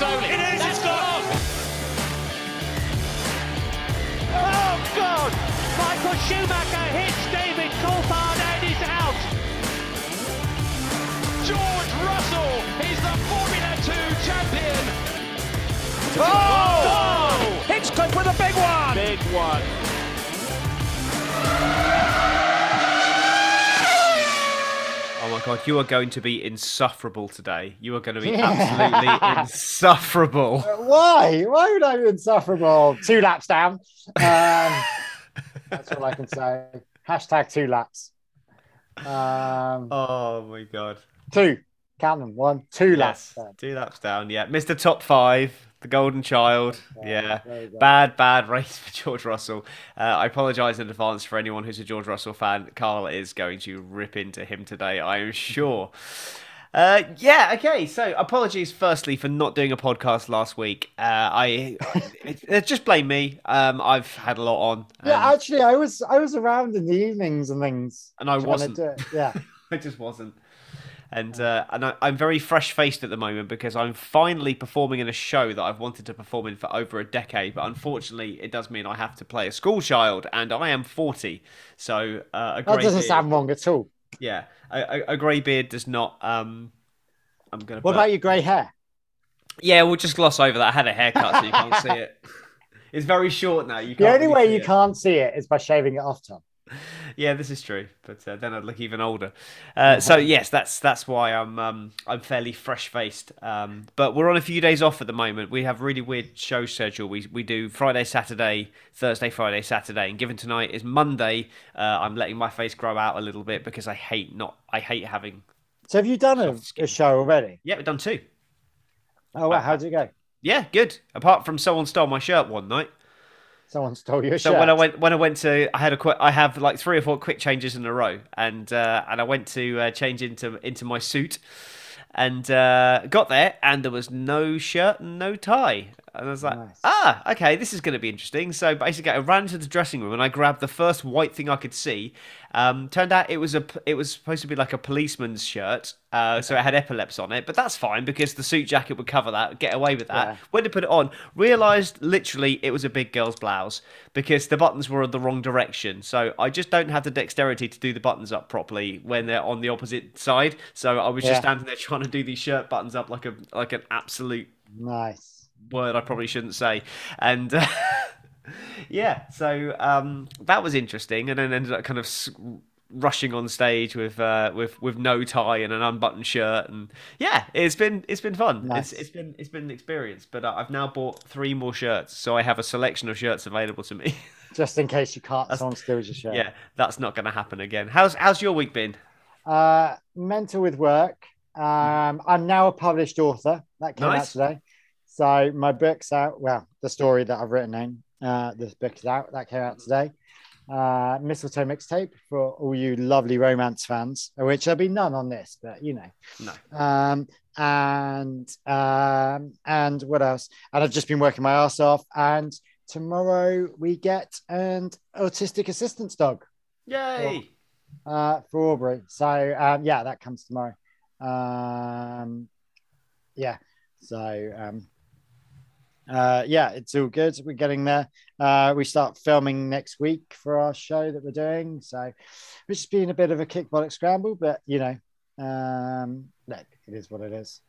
It is, That's it's Gort. Oh, God! Michael Schumacher hits David Coulthard and is out. George Russell is the Formula 2 champion. Oh! oh Hitchcock with a big one! Big one. Oh my god, you are going to be insufferable today. You are going to be absolutely insufferable. Why? Why would I be insufferable? Two laps down. Um, that's all I can say. Hashtag two laps. Um, Oh my god. two. Count them. One, two laps. Down. two laps down. Yeah, Mr. Top Five, the Golden Child. Yeah, there bad, bad race for George Russell. Uh, I apologise in advance for anyone who's a George Russell fan. Carl is going to rip into him today, I am sure. Uh, yeah, okay. So, apologies firstly for not doing a podcast last week. Uh, I just blame me. Um, I've had a lot on. Yeah, actually, I was I was around in the evenings and things. and I wasn't. Yeah. I just wasn't. And uh, and I, I'm very fresh faced at the moment because I'm finally performing in a show that I've wanted to perform in for over a decade. But unfortunately, it does mean I have to play a school child, and I am 40. So uh, a That doesn't beard, sound wrong at all. yeah, a, a, a grey beard does not. Um, I'm gonna. What about your grey hair? Yeah, we'll just gloss over that. I had a haircut, so you can't see it. It's very short now. You The only really way you it. can't see it is by shaving it off, Tom. Yeah, this is true, but uh, then I'd look even older. Uh, so yes, that's that's why I'm um, I'm fairly fresh faced. Um, but we're on a few days off at the moment. We have really weird show schedule. We we do Friday, Saturday, Thursday, Friday, Saturday, and given tonight is Monday, uh, I'm letting my face grow out a little bit because I hate not I hate having. So have you done a, a show already? Yeah, we've done two. Oh, wow. How'd it go? Yeah, good. Apart from someone stole my shirt one night. Someone stole your So shirt. when I went when I went to I had a quick I have like three or four quick changes in a row and uh, and I went to uh, change into into my suit and uh, got there and there was no shirt and no tie and I was like Nice. ah okay this is going to be interesting so basically I ran into the dressing room and I grabbed the first white thing I could see um, turned out it was a it was supposed to be like a policeman's shirt uh, so it had epaulets on it but that's fine because the suit jacket would cover that get away with that Yeah. went to put it on, realised literally it was a big girl's blouse because the buttons were in the wrong direction. So I just don't have the dexterity to do the buttons up properly when they're on the opposite side. So I was just standing there trying to do these shirt buttons up like a like an absolute Nice. Word I probably shouldn't say. And uh, yeah, so um, that was interesting, and then ended up kind of rushing on stage with uh, with with no tie and an unbuttoned shirt, and yeah, it's been it's been fun. Nice. It's it's been it's been an experience. But uh, I've now bought three more shirts, so I have a selection of shirts available to me. Just in case you can't, someone steals your shirt. yeah, that's not going to happen again. How's how's your week been? Uh, mental with work. Um, I'm now a published author. That came out today. So my book's out. Well, the story that I've written in, uh, this book is out. That came out today. Uh, mistletoe mixtape for all you lovely romance fans, which there'll be none on this, but you know. No. Um, and um, and what else? And I've just been working my ass off. And tomorrow we get an autistic assistance dog Yay! uh, for Aubrey. So um, yeah, that comes tomorrow. Um, yeah. So um, uh, yeah, it's all good. We're getting there. Uh, we start filming next week for our show that we're doing. So has been a bit of a kickball scramble, but you know, um, look, it is what it is.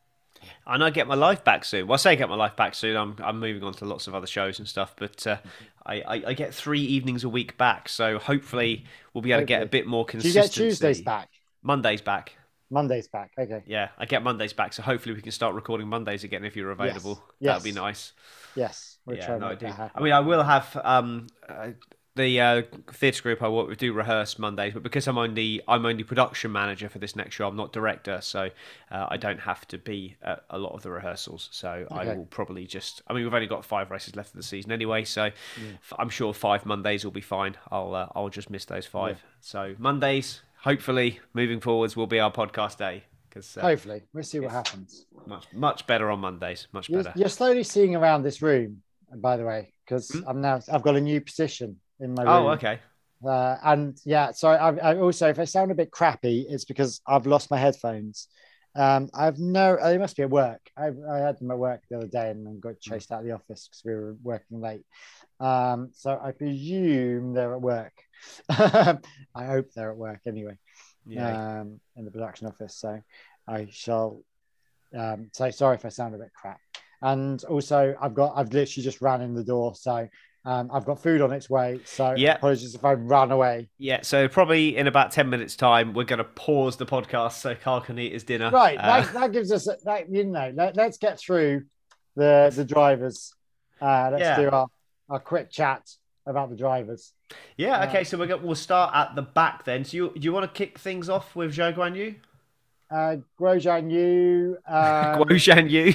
And I get my life back soon. Well, I say I get my life back soon. I'm I'm moving on to lots of other shows and stuff, but uh, I, I I get three evenings a week back. So hopefully we'll be able to get a bit more Do you consistency. get Tuesdays back? Mondays back. Mondays back. Okay. Yeah, I get Mondays back, so hopefully we can start recording Mondays again if you're available. Yes. That'd be nice. Yes. We'll yeah, no, I do. I mean, I will have um, uh, the uh, theatre group I work with do rehearse Mondays, but because I'm only I'm only production manager for this next show, I'm not director, so uh, I don't have to be at a lot of the rehearsals. So I will probably just. I mean, we've only got five races left of the season anyway, so f- I'm sure five Mondays will be fine. I'll uh, I'll just miss those five. So Mondays, hopefully, moving forwards, will be our podcast day because uh, Hopefully, we'll see what happens. much much better on Mondays, much You're, better. you're slowly seeing around this room, by the way, because Hmm? I'm now I've got a new position in my room. Oh, okay. Uh, and yeah, so I, I also, if I sound a bit crappy, it's because I've lost my headphones. Um, I've no, they must be at work. I, I had them at work the other day and got Hmm. chased out of the office because we were working late. Um, so I presume they're at work. I hope they're at work anyway, Yeah. um, in the production office. So I shall um, say sorry if I sound a bit crap. And also, I've got, I've literally just ran in the door. So um, I've got food on its way. So Yeah. apologies if I run away. Yeah, so probably in about 10 minutes' time, we're going to pause the podcast so Carl can eat his dinner. Right. Uh, that, that gives us that you know. Let, us get through the the drivers. Uh, let's Yeah. do our, our quick chat about the drivers. yeah, uh, okay, so we're go- we'll start at the back then. So you, do you want to kick things off with Zhou Guan Yu? Uh, Grosjean Yu, um, Guo Zhan Yu.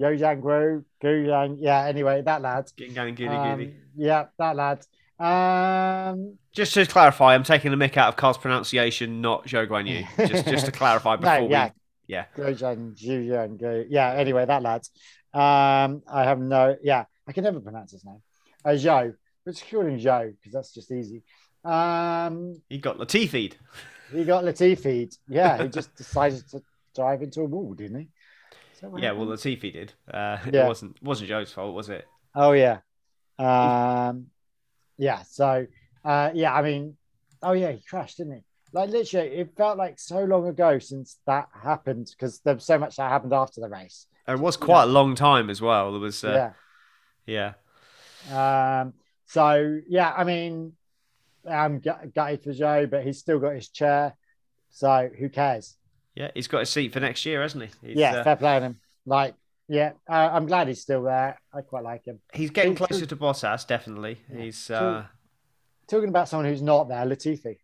Yozhan Gro, Guyan. Yeah. Anyway, that lad. Gingang Giri Um, Giri. yeah, that lad. Um, Just to clarify, I'm taking the mick out of Carl's pronunciation, not Zhou Guan Yu. just, just to clarify before no, yeah, we. Yeah. Grosjean, Yuyan, Go. Yeah. Anyway, that lad. Um, I have no. Yeah, I can never pronounce his name. Uh, Zhou. Let's call him Zhou because that's just easy. Um, He got Latifi'd. He got Latifi. Yeah, he just decided to drive into a wall, didn't he? Is that what Yeah, well, happened? Latifi did. Uh, It wasn't wasn't Joe's fault, was it? oh yeah, um, yeah. So uh, yeah, I mean, oh yeah, he crashed, didn't he? Like literally, it felt like so long ago since that happened because there was so much that happened after the race. It was quite a long time as well. There was, uh, yeah. yeah. Um, so yeah, I mean, I'm gut- gutted for Joe, but he's still got his chair. So who cares? Yeah, he's got a seat for next year, hasn't he? He's, yeah, uh, fair play on him. Like, yeah, uh, I'm glad he's still there. I quite like him. he's getting True, closer to Bottas, definitely. He's, uh, Talking about someone who's not there, Latifi.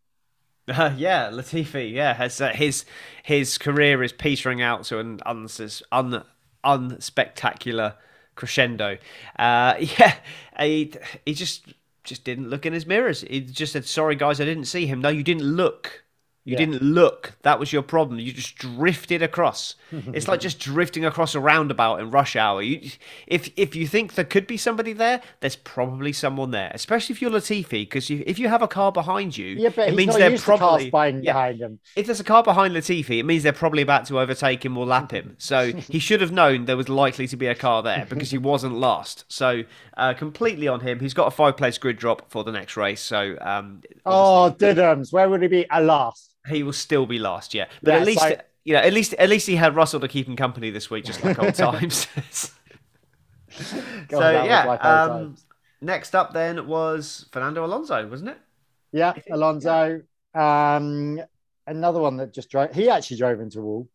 yeah, Latifi. Yeah, has uh, his his career is petering out to an uns un unspectacular crescendo. Uh, yeah, he he just just didn't look in his mirrors. He just said, "Sorry, guys, I didn't see him." No, you didn't look. You Yeah. didn't look. That was your problem. You just drifted across. it's like just drifting across a roundabout in rush hour. You, if if you think there could be somebody there, there's probably someone there. Especially if you're Latifi, because you, if you have a car behind you, Yeah, but it means they're probably behind, yeah. behind him. If there's a car behind Latifi, it means they're probably about to overtake him or lap him. So he should have known there was likely to be a car there because he wasn't last. So uh, completely on him. He's got a five place grid drop for the next race. So um, Oh, Didums, where would he be at last? He will still be last. Yeah, but Yeah, at least so- you know, at least at least he had Russell to keep him company this week, just like old times. God, so yeah. like um, times. next up then was Fernando Alonso, wasn't it? Yeah, Alonso. Um, another one that just drove. He actually drove into a wall,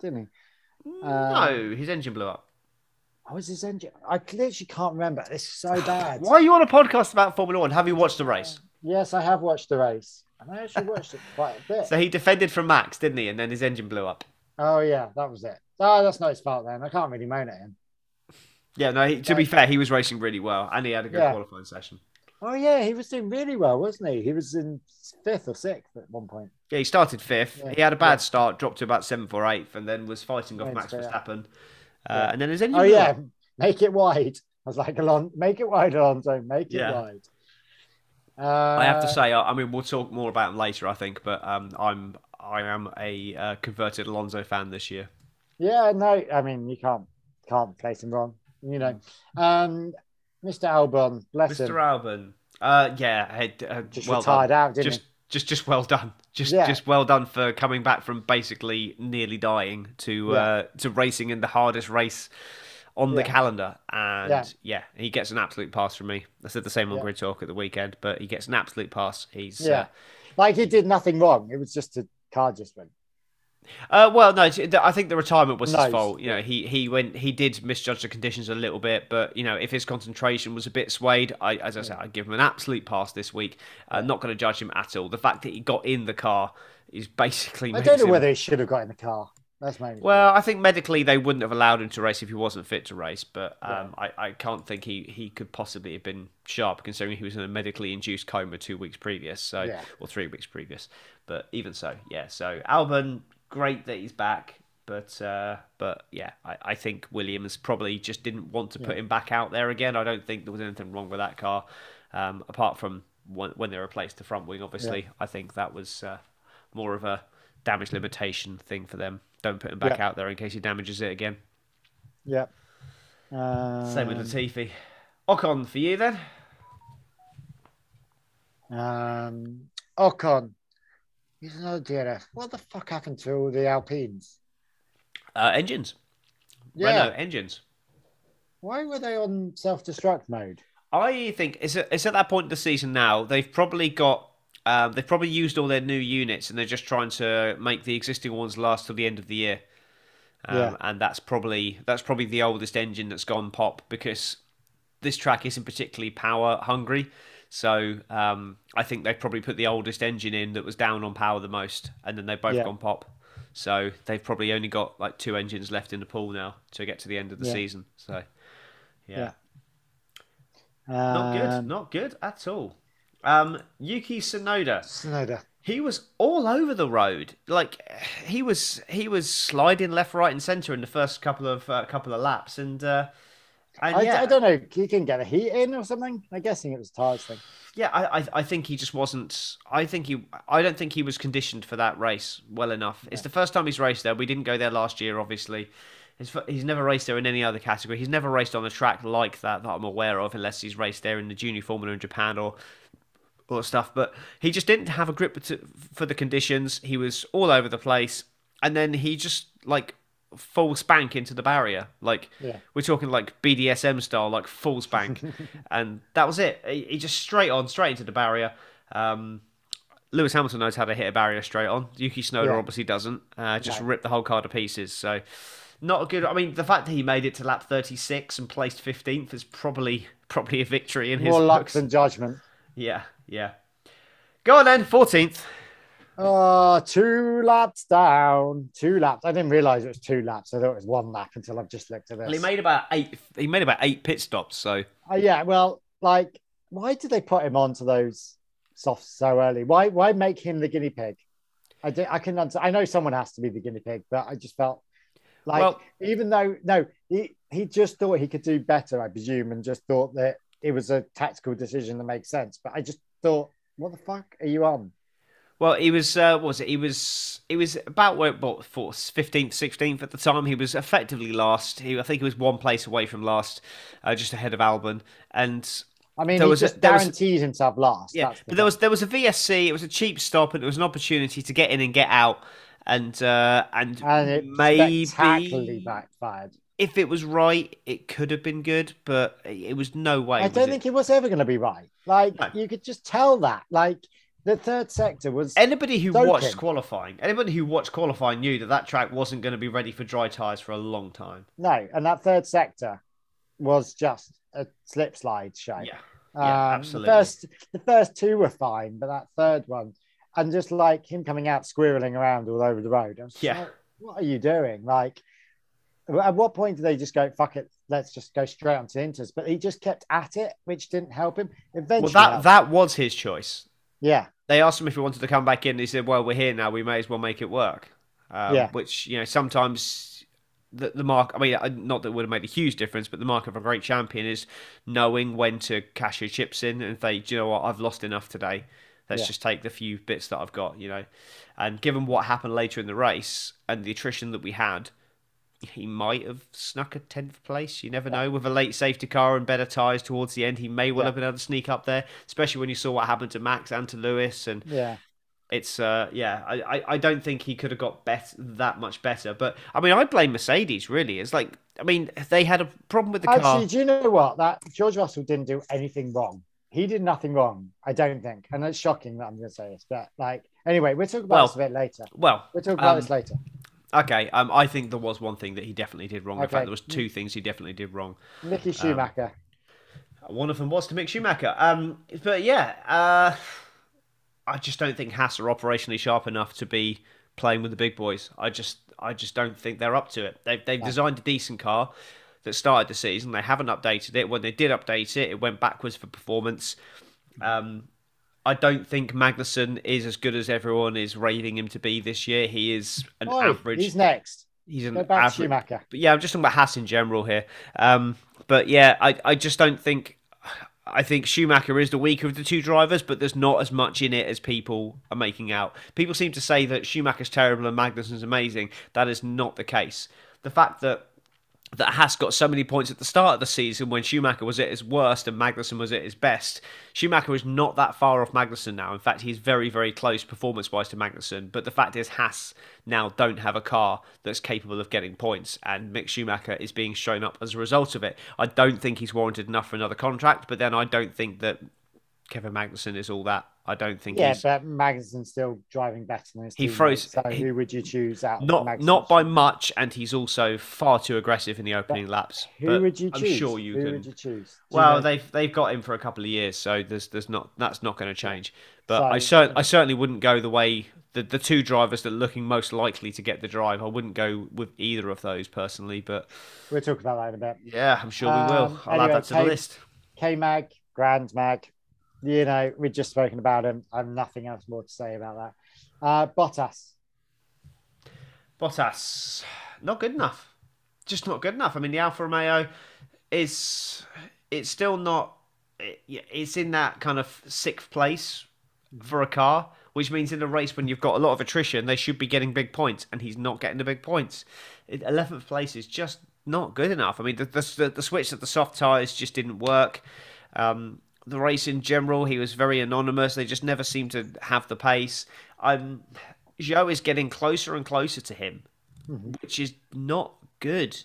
didn't he? Uh, no, his engine blew up. What was his engine? I literally can't remember. This is so bad. Why are you on a podcast about Formula One? Have you watched the race? Yes, I have watched the race, and I actually watched it quite a bit. So he defended from Max, didn't he? And then his engine blew up. Oh yeah, that was it. Oh, that's not his fault then. I can't really moan at him. Yeah, no. He, to be fair, he was racing really well, and he had a good Yeah. qualifying session. Oh yeah, he was doing really well, wasn't he? He was in fifth or sixth at one point. Yeah, he started fifth. Yeah. He had a bad Yeah. start, dropped to about seventh or eighth, and then was fighting off Max. Verstappen. Uh, And then his engine. Oh yeah, up. make it wide. I was like, Alon, make it wide, Alonso, make it wide. Uh, I have to say, I I mean, we'll talk more about him later, I think, but um, I'm I am a uh, converted Alonso fan this year. Yeah, no, I mean you can't can't place him wrong. You know, um, Mr. Albon, bless Mr. him, Albon, uh, yeah, had, uh, just well retired done. out, didn't just just just well done just Yeah. just well done for coming back from basically nearly dying to Yeah. uh to racing in the hardest race on the Yeah. calendar and yeah. Yeah. he gets an absolute pass from me i said the same on Yeah. grid talk at the weekend but he gets an absolute pass he's? Yeah, uh, like he did nothing wrong. It was just a car just went. Uh, well, no, I think the retirement was his fault. You know, he he went he did misjudge the conditions a little bit, but you know, if his concentration was a bit swayed, I as I said, I'd give him an absolute pass this week. Uh, not going to judge him at all. The fact that he got in the car is basically. I don't know him- whether he should have got in the car. That's my Well, I think medically they wouldn't have allowed him to race if he wasn't fit to race, but um, I, I can't think he, he could possibly have been sharp considering he was in a medically induced coma two weeks previous, so Yeah. or three weeks previous. But even so, yeah. So Albon, great that he's back, but uh, but yeah, I, I think Williams probably just didn't want to put him back out there again. I don't think there was anything wrong with that car, um, apart from when, when they replaced the front wing. Obviously, yeah. I think that was uh, more of a damage limitation thing for them. Don't put him back yeah. out there in case he damages it again. Yeah. Um, Same with Latifi. Ocon for you then. Um, Ocon. He's another DNF. What the fuck happened to all the Alpines? Uh, engines. Yeah. Renault engines. Why were they on self destruct mode? I think it's, a, it's at that point of the season now. They've probably got um, they've probably used all their new units and they're just trying to make the existing ones last till the end of the year. Um, yeah. And that's probably that's probably the oldest engine that's gone pop because this track isn't particularly power hungry. So um, I think they probably put the oldest engine in that was down on power the most, and then they've both yeah. gone pop. So they've probably only got like two engines left in the pool now to get to the end of the yeah. season. So yeah. yeah. not good. Um, not good at all. Um, Yuki Tsunoda. Tsunoda. He was all over the road. Like he was he was sliding left, right, and centre in the first couple of uh, couple of laps, and uh, and, yeah. I, I, don't know. He can get a heat in or something. I'm guessing it was tires thing. Yeah, I, I, I think he just wasn't. I think he. I don't think he was conditioned for that race well enough. Yeah. It's the first time he's raced there. We didn't go there last year, obviously. He's, he's never raced there in any other category. He's never raced on a track like that that I'm aware of, unless he's raced there in the junior formula in Japan or or stuff. But he just didn't have a grip for the conditions. He was all over the place, and then he just like full spank into the barrier. Like yeah. we're talking like BDSM style, like full spank, and that was it. He, he, just straight on, straight into the barrier. Um, Lewis Hamilton knows how to hit a barrier straight on. Yuki Tsunoda yeah. obviously doesn't. Uh, just no. ripped the whole car to pieces. So not a good. I mean, the fact that he made it to lap 36 and placed 15th is probably probably a victory in his more luck than judgment. Yeah, yeah. Go on then, 14th. Oh, two laps down. Two laps. I didn't realize it was two laps. I thought it was one lap until I've just looked at this. Well, he made about eight. He made about eight pit stops. So. Uh, yeah. Well, like, why did they put him onto those softs so early? Why? Why make him the guinea pig? I did, I can. I know someone has to be the guinea pig, but I just felt like well, even though no, he he just thought he could do better. I presume, and just thought that it was a tactical decision that makes sense. But I just thought, what the fuck are you on? Well, he was. Uh, was it? He was. He was about what fifteenth, sixteenth at the time. He was effectively last. He, I think he was one place away from last, uh, just ahead of Albon. And I mean, there he was just a, guaranteed was, himself last. Yeah, the but there was there was a VSC. It was a cheap stop, and it was an opportunity to get in and get out. And uh, and, and it maybe spectacularly backfired. If it was right, it could have been good, but it was no way. I don't think it? it was ever going to be right. Like no. you could just tell that. Like the third sector was anybody who watched qualifying. Anybody who watched qualifying knew that that track wasn't going to be ready for dry tires for a long time. No, and that third sector was just a slip slide shape. Yeah, yeah um, absolutely. The first, the first two were fine, but that third one, and just like him coming out squirreling around all over the road. yeah, like, what are you doing? Like, at what point do they just go, "Fuck it, let's just go straight onto Inters"? But he just kept at it, which didn't help him. Eventually, well, that that was his choice. Yeah, they asked him if he wanted to come back in. He said, "Well, we're here now. We may as well make it work." Um, yeah. Which you know sometimes the, the mark. I mean, not that it would have made a huge difference, but the mark of a great champion is knowing when to cash your chips in and say, "Do you know what? I've lost enough today. Let's yeah. just take the few bits that I've got." You know, and given what happened later in the race and the attrition that we had, he might have snuck a tenth place. You never know. With a late safety car and better tyres towards the end, he may well yeah. have been able to sneak up there. Especially when you saw what happened to Max and to Lewis, and yeah, it's uh yeah. I, I don't think he could have got bet that much better. But I mean, I blame Mercedes. Really, it's like I mean they had a problem with the Actually, car. Actually, do you know what? That George Russell didn't do anything wrong. He did nothing wrong. I don't think, and it's shocking that I'm going to say this, but like anyway, we'll talk about well, this a bit later. Well, we'll talk about um, this later. Okay, um, I think there was one thing that he definitely did wrong. Okay. In fact, there was two things he definitely did wrong. Mickey um, Schumacher. Um, one of them was to Mick Schumacher. Um, but yeah, uh, I just don't think Haas are operationally sharp enough to be playing with the big boys. I just, I just don't think they're up to it. They've, they've designed a decent car that started the season. They haven't updated it. When they did update it, it went backwards for performance. Um, I don't think Magnussen is as good as everyone is raving him to be this year. He is an oh, average. He's next. He's an Go back average. Schumacher. But yeah, I'm just talking about Haas in general here. Um, but yeah, I, I just don't think. I think Schumacher is the weaker of the two drivers, but there's not as much in it as people are making out. People seem to say that Schumacher's terrible and Magnussen's amazing. That is not the case. The fact that that Haas got so many points at the start of the season when Schumacher was at his worst and Magnussen was at his best. Schumacher is not that far off Magnussen now. In fact, he's very, very close performance wise to Magnussen. But the fact is, Haas now don't have a car that's capable of getting points, and Mick Schumacher is being shown up as a result of it. I don't think he's warranted enough for another contract, but then I don't think that Kevin Magnussen is all that I don't think. Yeah, but Magnussen's still driving better than his He throws- So he- who would you choose out? not not by much, and he's also far too aggressive in the opening laps. Who but would you I'm choose? sure you who can. would you choose? Do you Well, know? they've they've got him for a couple of years, so there's there's not that's not going to change. But So- I cer- I certainly wouldn't go the way the the two drivers that are looking most likely to get the drive. I wouldn't go with either of those personally, but we'll talk about that in a bit. yeah, I'm sure we will. Um, I'll add that to the list. K Mag, Grand Mag. You know, we've just spoken about him. I have nothing else more to say about that. Uh, Bottas. Bottas, not good enough. Just not good enough. I mean, the Alfa Romeo is it's still not. it- It's in that kind of sixth place for a car, which means in a race when you've got a lot of attrition, they should be getting big points, and he's not getting the big points. Eleventh place is just not good enough. I mean, the the, the switch at the soft tires just didn't work. Um, the race in general, he was very anonymous. They just never seemed to have the pace. Um, Joe is getting closer and closer to him, which is not good,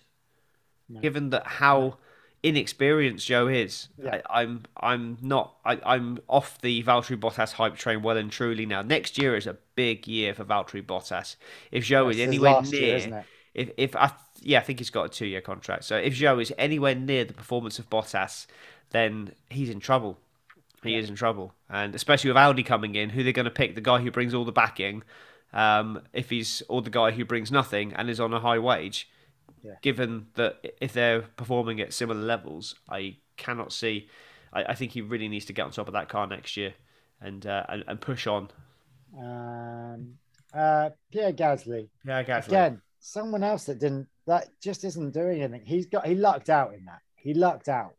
given that how inexperienced Joe is. Yeah. I, I'm I'm not I, I'm off the Valtteri Bottas hype train well and truly now. Next year is a big year for Valtteri Bottas. If Joe is anywhere near, year, if if I yeah I think he's got a two year contract. So if Joe is anywhere near the performance of Bottas, then he's in trouble. He is in trouble, and especially with Audi coming in, who they're going to pick? The guy who brings all the backing, um, if he's or the guy who brings nothing and is on a high wage. Yeah. Given that if they're performing at similar levels, I cannot see. I, I think he really needs to get on top of that car next year, and uh, and, and push on. Um, uh, Pierre Gasly. Yeah, Gasly. Again, someone else that didn't, that just isn't doing anything. He's got, he lucked out in that. He lucked out.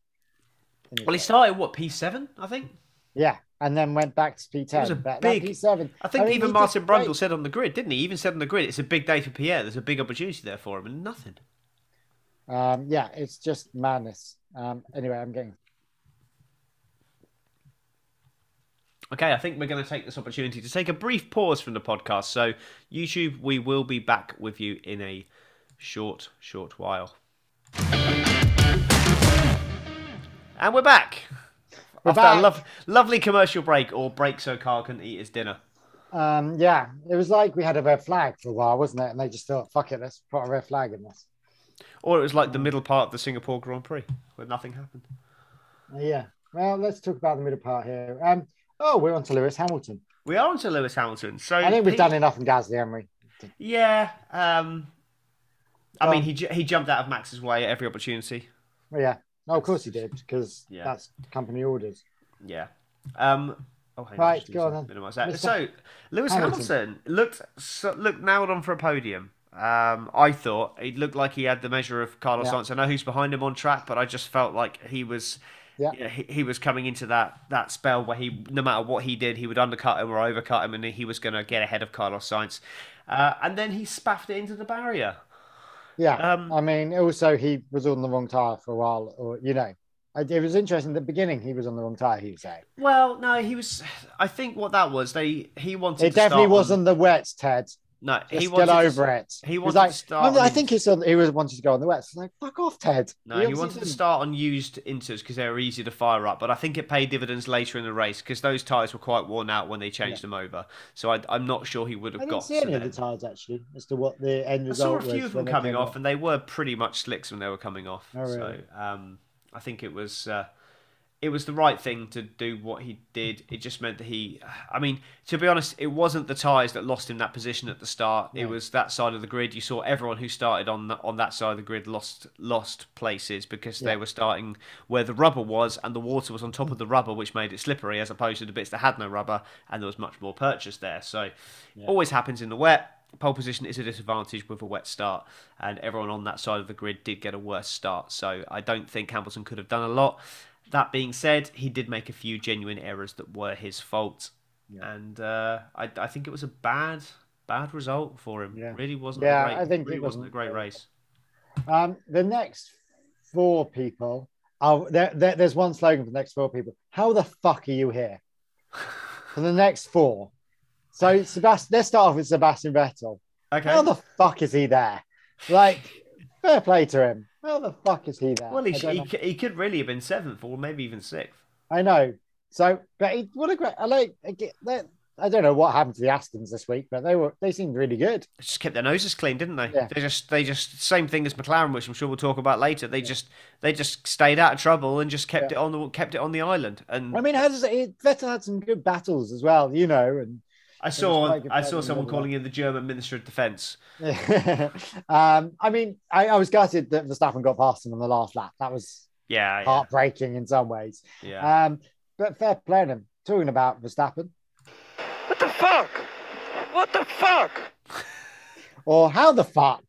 Well, he started what P seven, I think. Yeah. And then went back to P10. It was a that big- P7. I think mean, even Martin did great. Brundle said on the grid, didn't he? He even said on the grid, it's a big day for Pierre. There's a big opportunity there for him, and nothing. Um, yeah, it's just madness. Um, anyway, I'm getting Okay, I think we're going to take this opportunity to take a brief pause from the podcast. So, YouTube, we will be back with you in a short, short while. And we're back. We're After back. a lov- lovely commercial break, or break so Carl can eat his dinner. Um, yeah, it was like we had a red flag for a while, wasn't it? And they just thought, fuck it, let's put a red flag in this. Or it was like the middle part of the Singapore Grand Prix, where nothing happened. Yeah. Well, let's talk about the middle part here. Um, oh, we're on to Lewis Hamilton. We are on to Lewis Hamilton. So I think we've Pete- done enough in Gasly, haven't we? Yeah. Um, I Go mean, he he jumped out of Max's way at every opportunity. Yeah. No, of course he did, because Yeah. that's company orders. Yeah. Um, oh, hang Right, just go on. Minimise that. Mr. So, Lewis Hamilton. Hamilton, looked so, looked nailed on for a podium. Um, I thought it looked like he had the measure of Carlos Yeah. Sainz. I know who's behind him on track, but I just felt like he was. Yeah. he, he was coming into that, that spell where he, no matter what he did, he would undercut him or overcut him, and he was going to get ahead of Carlos Sainz. Uh, and then he spaffed it into the barrier. Yeah. Um, I mean, also, he was on the wrong tire for a while, or, you know. It was interesting. At the beginning, he was on the wrong tire, he was saying. Well, no, he was. I think what that was, they he wanted. It definitely wasn't the wets, Ted. No, Just he get wanted to- over it. he He wanted was to start I, on I think on, he was wanted to go on the wets. It's like, fuck off, Ted. No, You he wanted to start on used Inters because they were easy to fire up, but I think it paid dividends later in the race because those tyres were quite worn out when they changed them over. So I, I'm not sure he would I have didn't got see to any of the tires actually, as to what the end result was. I saw a few of them coming came off, and they were pretty much slicks when they were coming off. Oh, So um, I think it was uh, it was the right thing to do what he did. It just meant that he, I mean, to be honest, it wasn't the tyres that lost him that position at the start. It was that side of the grid. You saw everyone who started on the, on that side of the grid lost lost places because they were starting where the rubber was and the water was on top of the mm. rubber, which made it slippery, as opposed to the bits that had no rubber and there was much more purchase there. So always happens in the wet. Pole position is a disadvantage with a wet start, and everyone on that side of the grid did get a worse start. So I don't think Hamilton could have done a lot. That being said, he did make a few genuine errors that were his fault, and uh, I, I think it was a bad bad result for him. Yeah. Really wasn't. Yeah, a great, I think really it wasn't a wasn't great great. race. Um, the next four people, oh, there, there, there's one slogan for the next four people. How the fuck are you here? for the next four. So, Sebastian, let's start off with Sebastian Vettel. Okay. How the fuck is he there? Like, fair play to him. How the fuck is he there? well, he, he, he could really have been seventh or maybe even sixth. I know. So, but he, what a great! I like. I get that. I don't know what happened to the Astons this week, but they were they seemed really good. They just kept their noses clean, didn't they? Yeah. They just they just same thing as McLaren, which I'm sure we'll talk about later. They just they just stayed out of trouble and just kept Yeah. it on the kept it on the island. And I mean, how does it? Vettel had some good battles as well, you know, and I saw I saw someone calling in the German Minister of Defence. um, I mean, I, I was gutted that Verstappen got past him on the last lap. That was Yeah, yeah, heartbreaking in some ways. yeah. Um, but fair play to him. Talking about Verstappen, What the fuck? What the fuck? or how the fuck?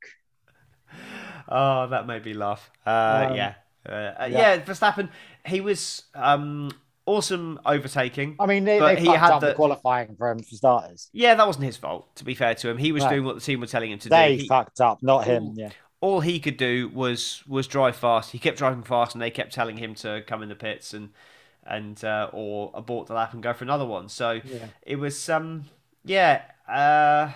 Oh, that made me laugh. Uh, Um, yeah. Uh, uh, yeah. yeah, Verstappen. He was um, awesome overtaking. I mean, they, But they he fucked had up the... the- qualifying for him for starters. Yeah, that wasn't his fault. To be fair to him, he was doing what the team were telling him to They do. He- fucked up, not him. Ooh. Yeah, all he could do was was drive fast. He kept driving fast, and they kept telling him to come in the pits and and uh, or abort the lap and go for another one. So Yeah. it was um yeah. Uh,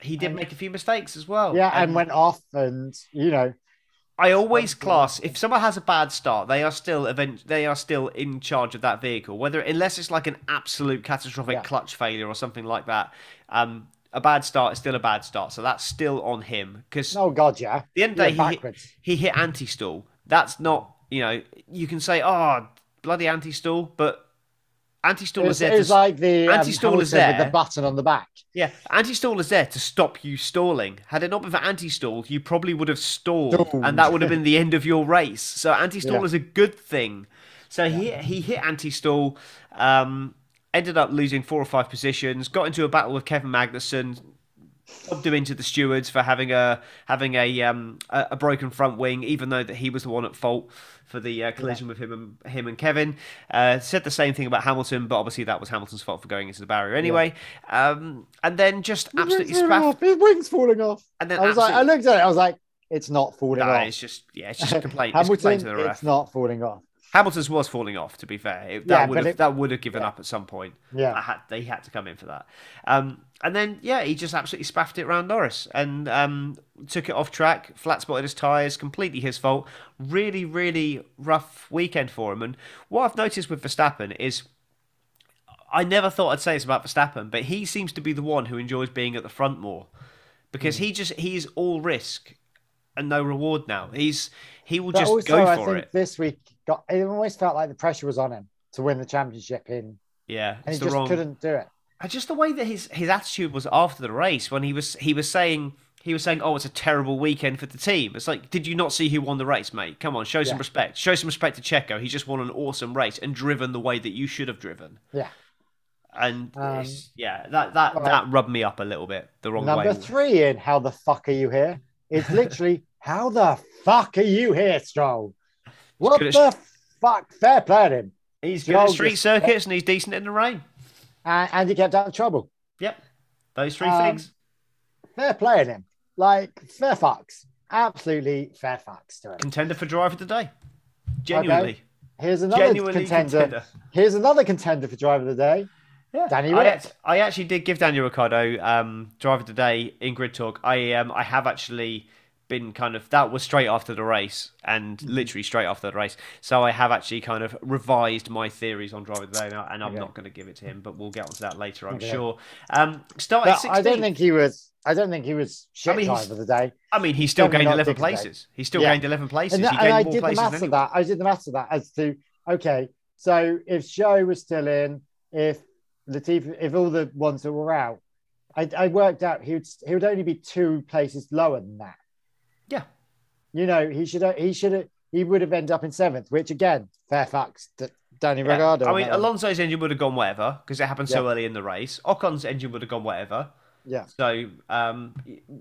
he did And- make a few mistakes as well. yeah, and went off, and you know, I always class if someone has a bad start, they are still event they are still in charge of that vehicle. Whether unless it's like an absolute catastrophic Yeah. clutch failure or something like that, um, a bad start is still a bad start. So that's still on him because oh god, yeah, the end of the Yeah, day, he hit, he hit anti-stall. That's not, you know, you can say, oh, bloody anti-stall, but anti-stall is there to, like the um, anti-stall is Hamilton with there. the button on the back. yeah, anti-stall is there to stop you stalling. Had it not been for anti-stall, you probably would have stalled, and that would have been the end of your race. So anti-stall Yeah. is a good thing. So he he hit anti-stall, um, ended up losing four or five positions, got into a battle with Kevin Magnussen, subbed him into the stewards for having a having a um a, a broken front wing, even though that he was the one at fault for the uh, collision with him and him and Kevin. Uh, said the same thing about Hamilton, but obviously that was Hamilton's fault for going into the barrier anyway. Um, and then just absolutely His wings spaffed. off, His wings falling off. And then I was like, I looked at it. I was like, it's not falling No, off. it's just yeah, it's just a complaint. it's a complaint Hamilton, to the ref. it's not falling off. Hamilton's was falling off. To be fair, it, Yeah, that would but have it- that would have given yeah. up at some point. Yeah. I had they had to come in for that. Um, and then yeah, he just absolutely spaffed it around Norris and um, took it off track, flat spotted his tyres, completely his fault. Really, really rough weekend for him. And what I've noticed with Verstappen is. I never thought I'd say this about Verstappen, but he seems to be the one who enjoys being at the front more, because Hmm. he just he's all risk and no reward now. He's he will just also, go I for think it. this week got it almost felt like the pressure was on him to win the championship in, Yeah, and he just wrong. couldn't do it. Just the way that his his attitude was after the race when he was he was saying he was saying, "Oh, it's a terrible weekend for the team." It's like, did you not see who won the race, mate? Come on, show some respect. Show some respect to Checo. He just won an awesome race and driven the way that you should have driven. Yeah. And Um, yeah, that that right. that rubbed me up a little bit the wrong Number way. three in how the fuck are you here? It's literally how the fuck are you here, Stroll? What the at- fuck? Fair play him. He's good at street circuits and he's decent in the rain. And, and he kept out of trouble. Yep, those three Um, things. Fair play to him. Like fair fucks. Absolutely fair fucks to him. Contender for driver of the day. Genuinely, Here's another genuinely contender. contender. Here's another contender for driver of the day. Yeah, Danny I, Rick. act- I actually did give Daniel Ricciardo um, driver of the day in grid talk. I um, I have actually been kind of that was straight after the race and Mm-hmm. literally straight after the race. So I have actually kind of revised my theories on driver of the day now, and I'm Okay. not going to give it to him, but we'll get onto that later, I'm Okay. sure. Um, started 16th. I don't think he was. I don't think he was shit mean, he's- driver of the day. I mean, he still definitely gained not 11 Dick's day. places. He still Yeah. gained 11 places. And, he and gained I more did the places maths of that. I did the maths of that as to okay, so if Show was still in, if Latifi, if all the ones that were out, I, I worked out he would he would only be two places lower than that. You know, he should he should have he would have ended up in seventh, which again, fair fucks to Danny Yeah. Ricciardo. I mean. Alonso's engine would have gone whatever because it happened so Yeah. early in the race. Ocon's engine would have gone whatever. yeah, So, um,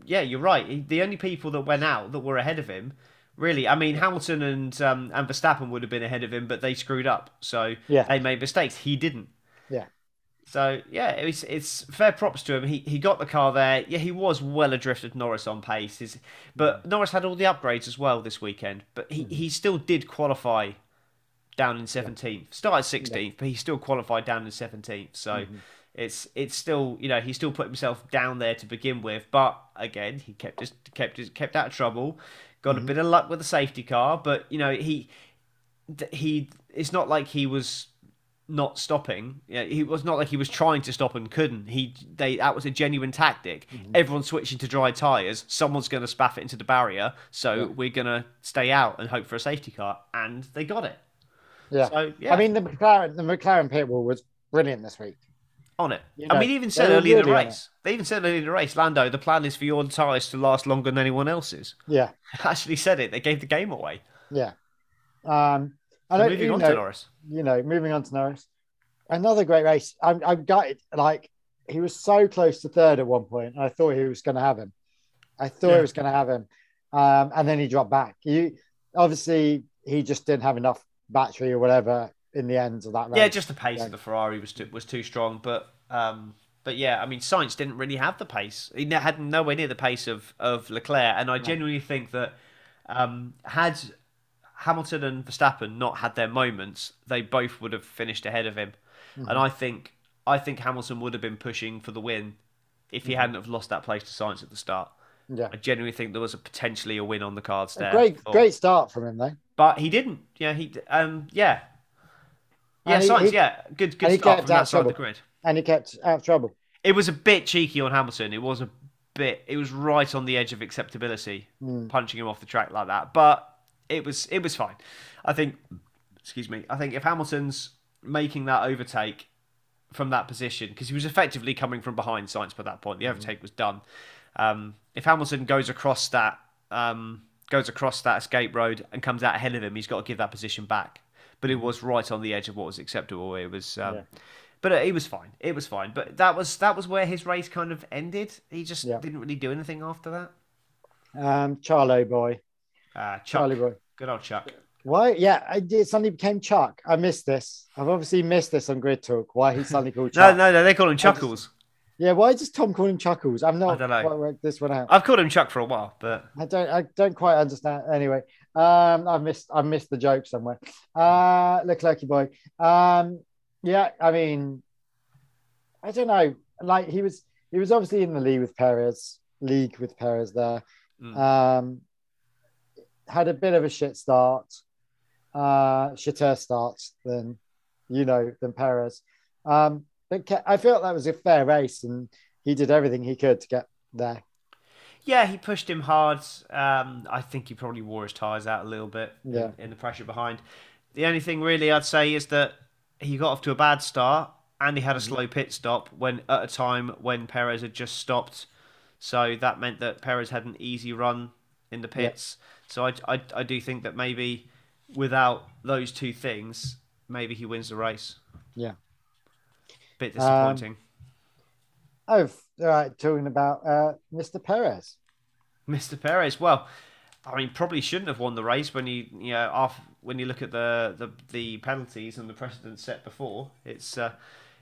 yeah, you're right. The only people that went out that were ahead of him Really, I mean, Hamilton and um, and Verstappen would have been ahead of him, but they screwed up. So Yeah. they made mistakes. He didn't. Yeah. So yeah, it's it's fair props to him. He he got the car there. Yeah, he was well adrift of Norris on pace. His, but mm. Norris had all the upgrades as well this weekend. But he, mm. he still did qualify down in seventeenth. Started sixteenth, but he still qualified down in seventeenth. So mm-hmm. it's it's still you know he still put himself down there to begin with. But again, he kept just kept his, kept out of trouble. Got a mm-hmm. bit of luck with the safety car, but you know he he it's not like he was not stopping. Yeah, he was not like he was trying to stop and couldn't. He they that was a genuine tactic. Everyone's switching to dry tires. Someone's going to spaff it into the barrier, so we're going to stay out and hope for a safety car, and they got it Yeah. So, yeah. I mean, the McLaren, the McLaren pit wall was brilliant this week. on it. You I mean, even said early in the race. They even said early in the race, Lando, the plan is for your tires to last longer than anyone else's. Yeah. Actually said it. They gave the game away. Yeah. Um, I don't, moving you on know, to Norris. you know, moving on to Norris. Another great race. I'm, I'm gutted. Like, he was so close to third at one point. I thought he was going to have him. I thought Yeah. he was going to have him. Um, and then he dropped back. You obviously he just didn't have enough battery or whatever in the end of that race. Yeah, just the pace Yeah. of the Ferrari was too, was too strong, but um, but yeah, I mean, Sainz didn't really have the pace. He had nowhere near the pace of of Leclerc, and I genuinely think that um, had Hamilton and Verstappen not had their moments, they both would have finished ahead of him. Mm-hmm. And I think I think Hamilton would have been pushing for the win if Mm-hmm. he hadn't have lost that place to Sainz at the start. yeah. I genuinely think there was a potentially a win on the cards there. Great, for- great start from him though. but he didn't. Yeah, he um yeah. Yeah, And he- yeah, good good start from out that side of the grid. And he kept out of trouble. It was a bit cheeky on Hamilton. It was a bit. It was right on the edge of acceptability, Hmm. punching him off the track like that. But it was it was fine. I think. Excuse me. I think if Hamilton's making that overtake from that position, because he was effectively coming from behind Sainz by that point, the overtake was done. Um, if Hamilton goes across that um, goes across that escape road and comes out ahead of him, he's got to give that position back. But it was right on the edge of what was acceptable. It was. Um, Yeah. but it was fine. It was fine. But that was that was where his race kind of ended. He just Yeah. didn't really do anything after that. Um, Charlo boy, Uh, Chuck, Charlie boy. good old Chuck. Why? Yeah, I did. Suddenly became Chuck. I missed this. I've obviously missed this on Grid Talk. Why he suddenly called No, Chuck? no, no. They call him Chuckles. Yeah, why does Tom call him Chuckles? I'm not I don't know. this one out. I've called him Chuck for a while, but I don't. I don't quite understand. Anyway, um, I missed. I missed the joke somewhere. Uh, Leclerc boy. Um, yeah. I mean, I don't know. Like he was. He was obviously in the league with Perez. League with Perez there. Mm. Um, had a bit of a shit start. Uh, shitter start than you know than Perez. Um, but I felt that was a fair race, and he did everything he could to get there. yeah, he pushed him hard. Um, I think he probably wore his tires out a little bit in- Yeah. in, the pressure behind. The only thing really I'd say is that he got off to a bad start and he had a Mm-hmm. slow pit stop when at a time when Perez had just stopped. So that meant that Perez had an easy run in the pits. So I, I, I do think that maybe without those two things, maybe he wins the race. Yeah. Bit Um, disappointing. Oh, all right. Talking about uh, Mr. Perez. Mr. Perez. Well, I mean, probably shouldn't have won the race when you you know off when you look at the the, the penalties and the precedent set before. It's uh,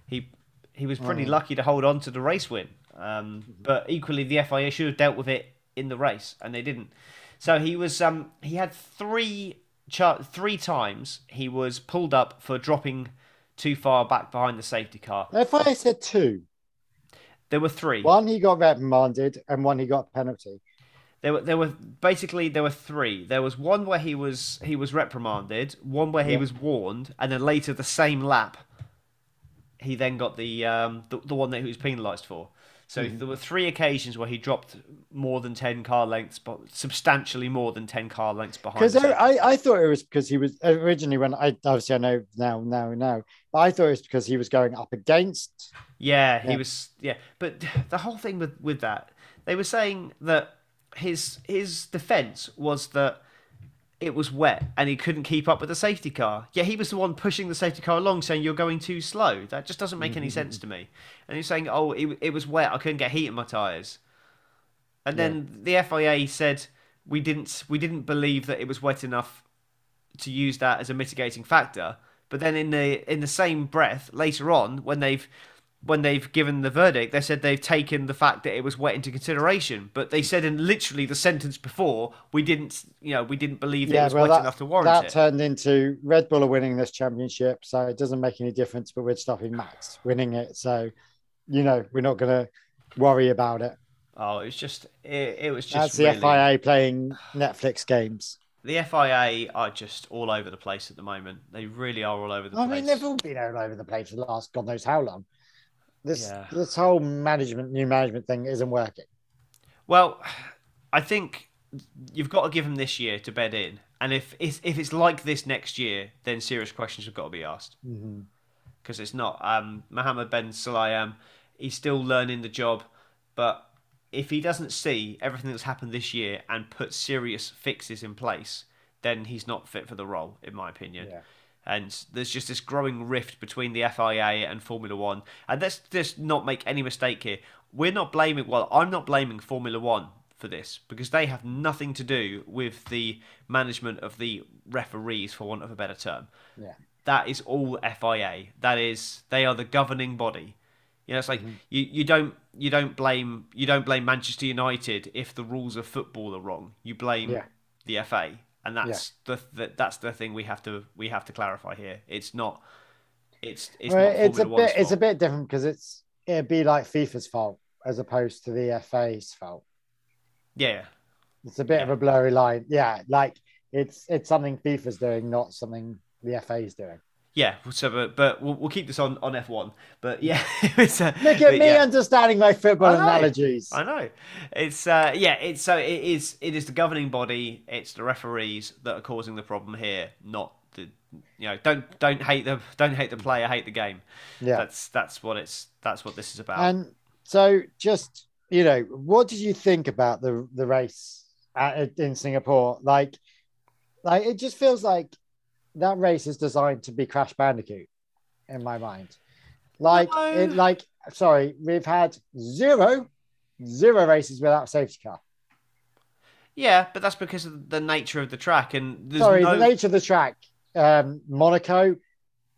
he he was pretty lucky to hold on to the race win. Um, but equally, the FIA should have dealt with it in the race, and they didn't. So he was um, he had three char- three times he was pulled up for dropping too far back behind the safety car. If I said two, There were three. one he got reprimanded and one he got penalty. There were there were basically there were three. There was one where he was he was reprimanded, one where he Yeah. was warned, and then later the same lap, he then got the um the, the one that he was penalised for. So Mm-hmm. there were three occasions where he dropped more than ten car lengths, but substantially more than ten car lengths behind. Because I, I thought it was because he was originally when I obviously I know now now now, but I thought it was because he was going up against. Yeah, he was. Yeah, but the whole thing with with that, they were saying that his his defense was that it was wet and he couldn't keep up with the safety car. Yeah, he was the one pushing the safety car along, saying you're going too slow. That just doesn't make any mm-hmm. sense to me. And he's saying, oh, it, it was wet. I couldn't get heat in my tires. And then the FIA said, we didn't we didn't believe that it was wet enough to use that as a mitigating factor. But then in the in the same breath later on, when they've when they've given the verdict, they said they've taken the fact that it was wet into consideration. But they said in literally the sentence before, we didn't, you know, we didn't believe that it was well, wet that, enough to warrant that it. turned into Red Bull are winning this championship, so it doesn't make any difference. But we're stopping Max winning it, so you know we're not going to worry about it. Oh, it was just it, it was just That's the really, FIA playing Netflix games. The FIA are just all over the place at the moment. They really are all over the I place. mean, they've all been all over the place for the last God knows how long. This Yeah. this whole management, new management thing isn't working. Well, I think you've got to give them this year to bed in, and if it's, if it's like this next year, then serious questions have got to be asked. Mm-hmm. Because it's not. Um, Mohammed Ben Sulayem, he's still learning the job, but if he doesn't see everything that's happened this year and put serious fixes in place, then he's not fit for the role, in my opinion. Yeah. And there's just this growing rift between the FIA and Formula One. And let's just not make any mistake here. We're not blaming, well, I'm not blaming Formula One for this because they have nothing to do with the management of the referees, for want of a better term. Yeah. That is all FIA. That is, they are the governing body. You know, it's Mm-hmm. like you, you don't you don't blame you don't blame Manchester United if the rules of football are wrong. You blame Yeah. the FA, and that's the, the that's the thing we have to we have to clarify here. It's not it's it's Well, not it's a bit it's a bit different because it's it'd be like FIFA's fault as opposed to the FA's fault. yeah It's a bit Yeah. of a blurry line. Yeah, like it's it's something FIFA's doing, not something the FA's doing. Yeah. So but, but we'll, we'll keep this on on F one. But yeah, it's a, Look at me yeah. understanding my football I analogies. I know. It's uh yeah, it's so it is it is the governing body, it's the referees that are causing the problem here, not the you know, don't don't hate the don't hate the player, hate the game. Yeah. That's that's what it's that's what this is about. And so, just you know, what did you think about the the race at, in Singapore? Like, like it just feels like that race is designed to be Crash Bandicoot in my mind. Like No. it, like sorry, we've had zero, zero races without a safety car. yeah, but that's because of the nature of the track and sorry, no the nature of the track. Um, Monaco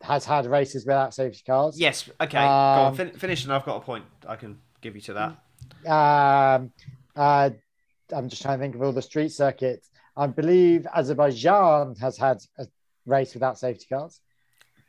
has had races without safety cars. Yes, okay. Go on, Um, fin- finish and I've got a point I can give you to that. um, uh, I'm just trying to think of all the street circuits. I believe Azerbaijan has had a race without safety cars.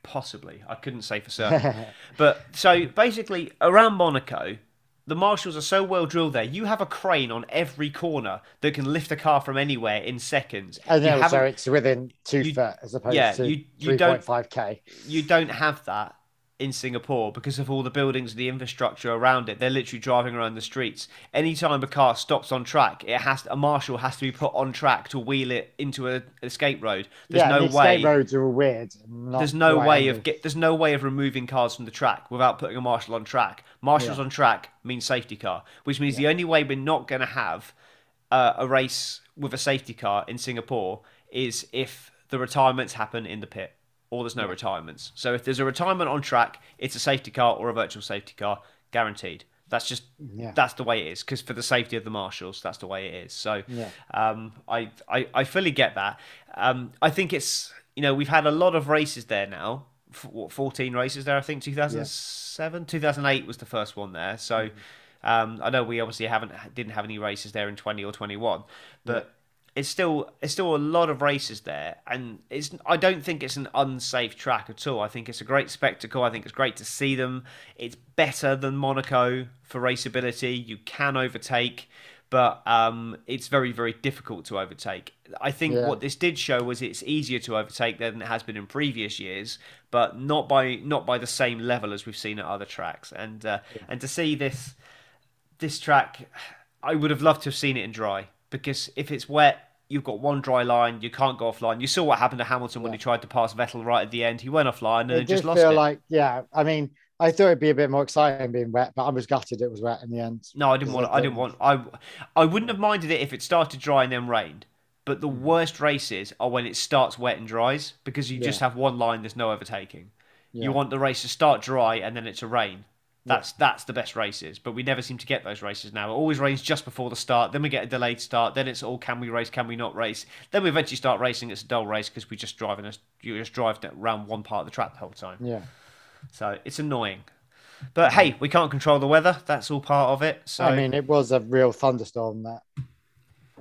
Possibly. I couldn't say for certain. But so basically, around Monaco, the marshals are so well drilled there. You have a crane on every corner that can lift a car from anywhere in seconds. and You also, it's within two you- foot as opposed yeah, to you- you don't- 3.5k. you don't have that in Singapore because of all the buildings and the infrastructure around it. They're literally driving around the streets. Anytime a car stops on track, it has a marshal has to be put on track to wheel it into an escape road. There's yeah, no the way. escape roads are all weird. There's no right way of get. There's no way of removing cars from the track without putting a marshal on track. Marshals Yeah. on track means safety car, which means the only way we're not going to have uh, a race with a safety car in Singapore is if the retirements happen in the pit, or there's no retirements. So if there's a retirement on track, it's a safety car or a virtual safety car, guaranteed. That's just Yeah. that's the way it is because for the safety of the marshals, that's the way it is. So Yeah. um, I, I I fully get that. Um, I think it's you know we've had a lot of races there now. F- what, 14 races there, I think 2007, 2008 was the first one there. So um, I know we obviously haven't didn't have any races there in 20 or 21, but it's still it's still a lot of races there, and it's I don't think it's an unsafe track at all. I think it's a great spectacle. I think it's great to see them. It's better than Monaco for raceability. You can overtake, but um, it's very very difficult to overtake. I think Yeah. what this did show was it's easier to overtake than it has been in previous years, but not by not by the same level as we've seen at other tracks. And uh, and to see this this track, I would have loved to have seen it in dry because if it's wet, you've got one dry line, you can't go offline. You saw what happened to Hamilton when he tried to pass Vettel right at the end. He went offline and It it just lost feel it. like, yeah. I mean, I thought it'd be a bit more exciting being wet, but I was gutted it was wet in the end. No, I didn't want. I didn't want. I I wouldn't have minded it if it started dry and then rained. But the hmm. worst races are when it starts wet and dries because you just have one line. There's no overtaking. Yeah. You want the race to start dry and then it to rain. That's that's the best races, but we never seem to get those races now. It always rains just before the start, then we get a delayed start, then it's all can we race, can we not race? Then we eventually start racing. It's a dull race because we just driving us you just drive around one part of the track the whole time. Yeah. So it's annoying. But hey, we can't control the weather. That's all part of it. So I mean, it was a real thunderstorm that.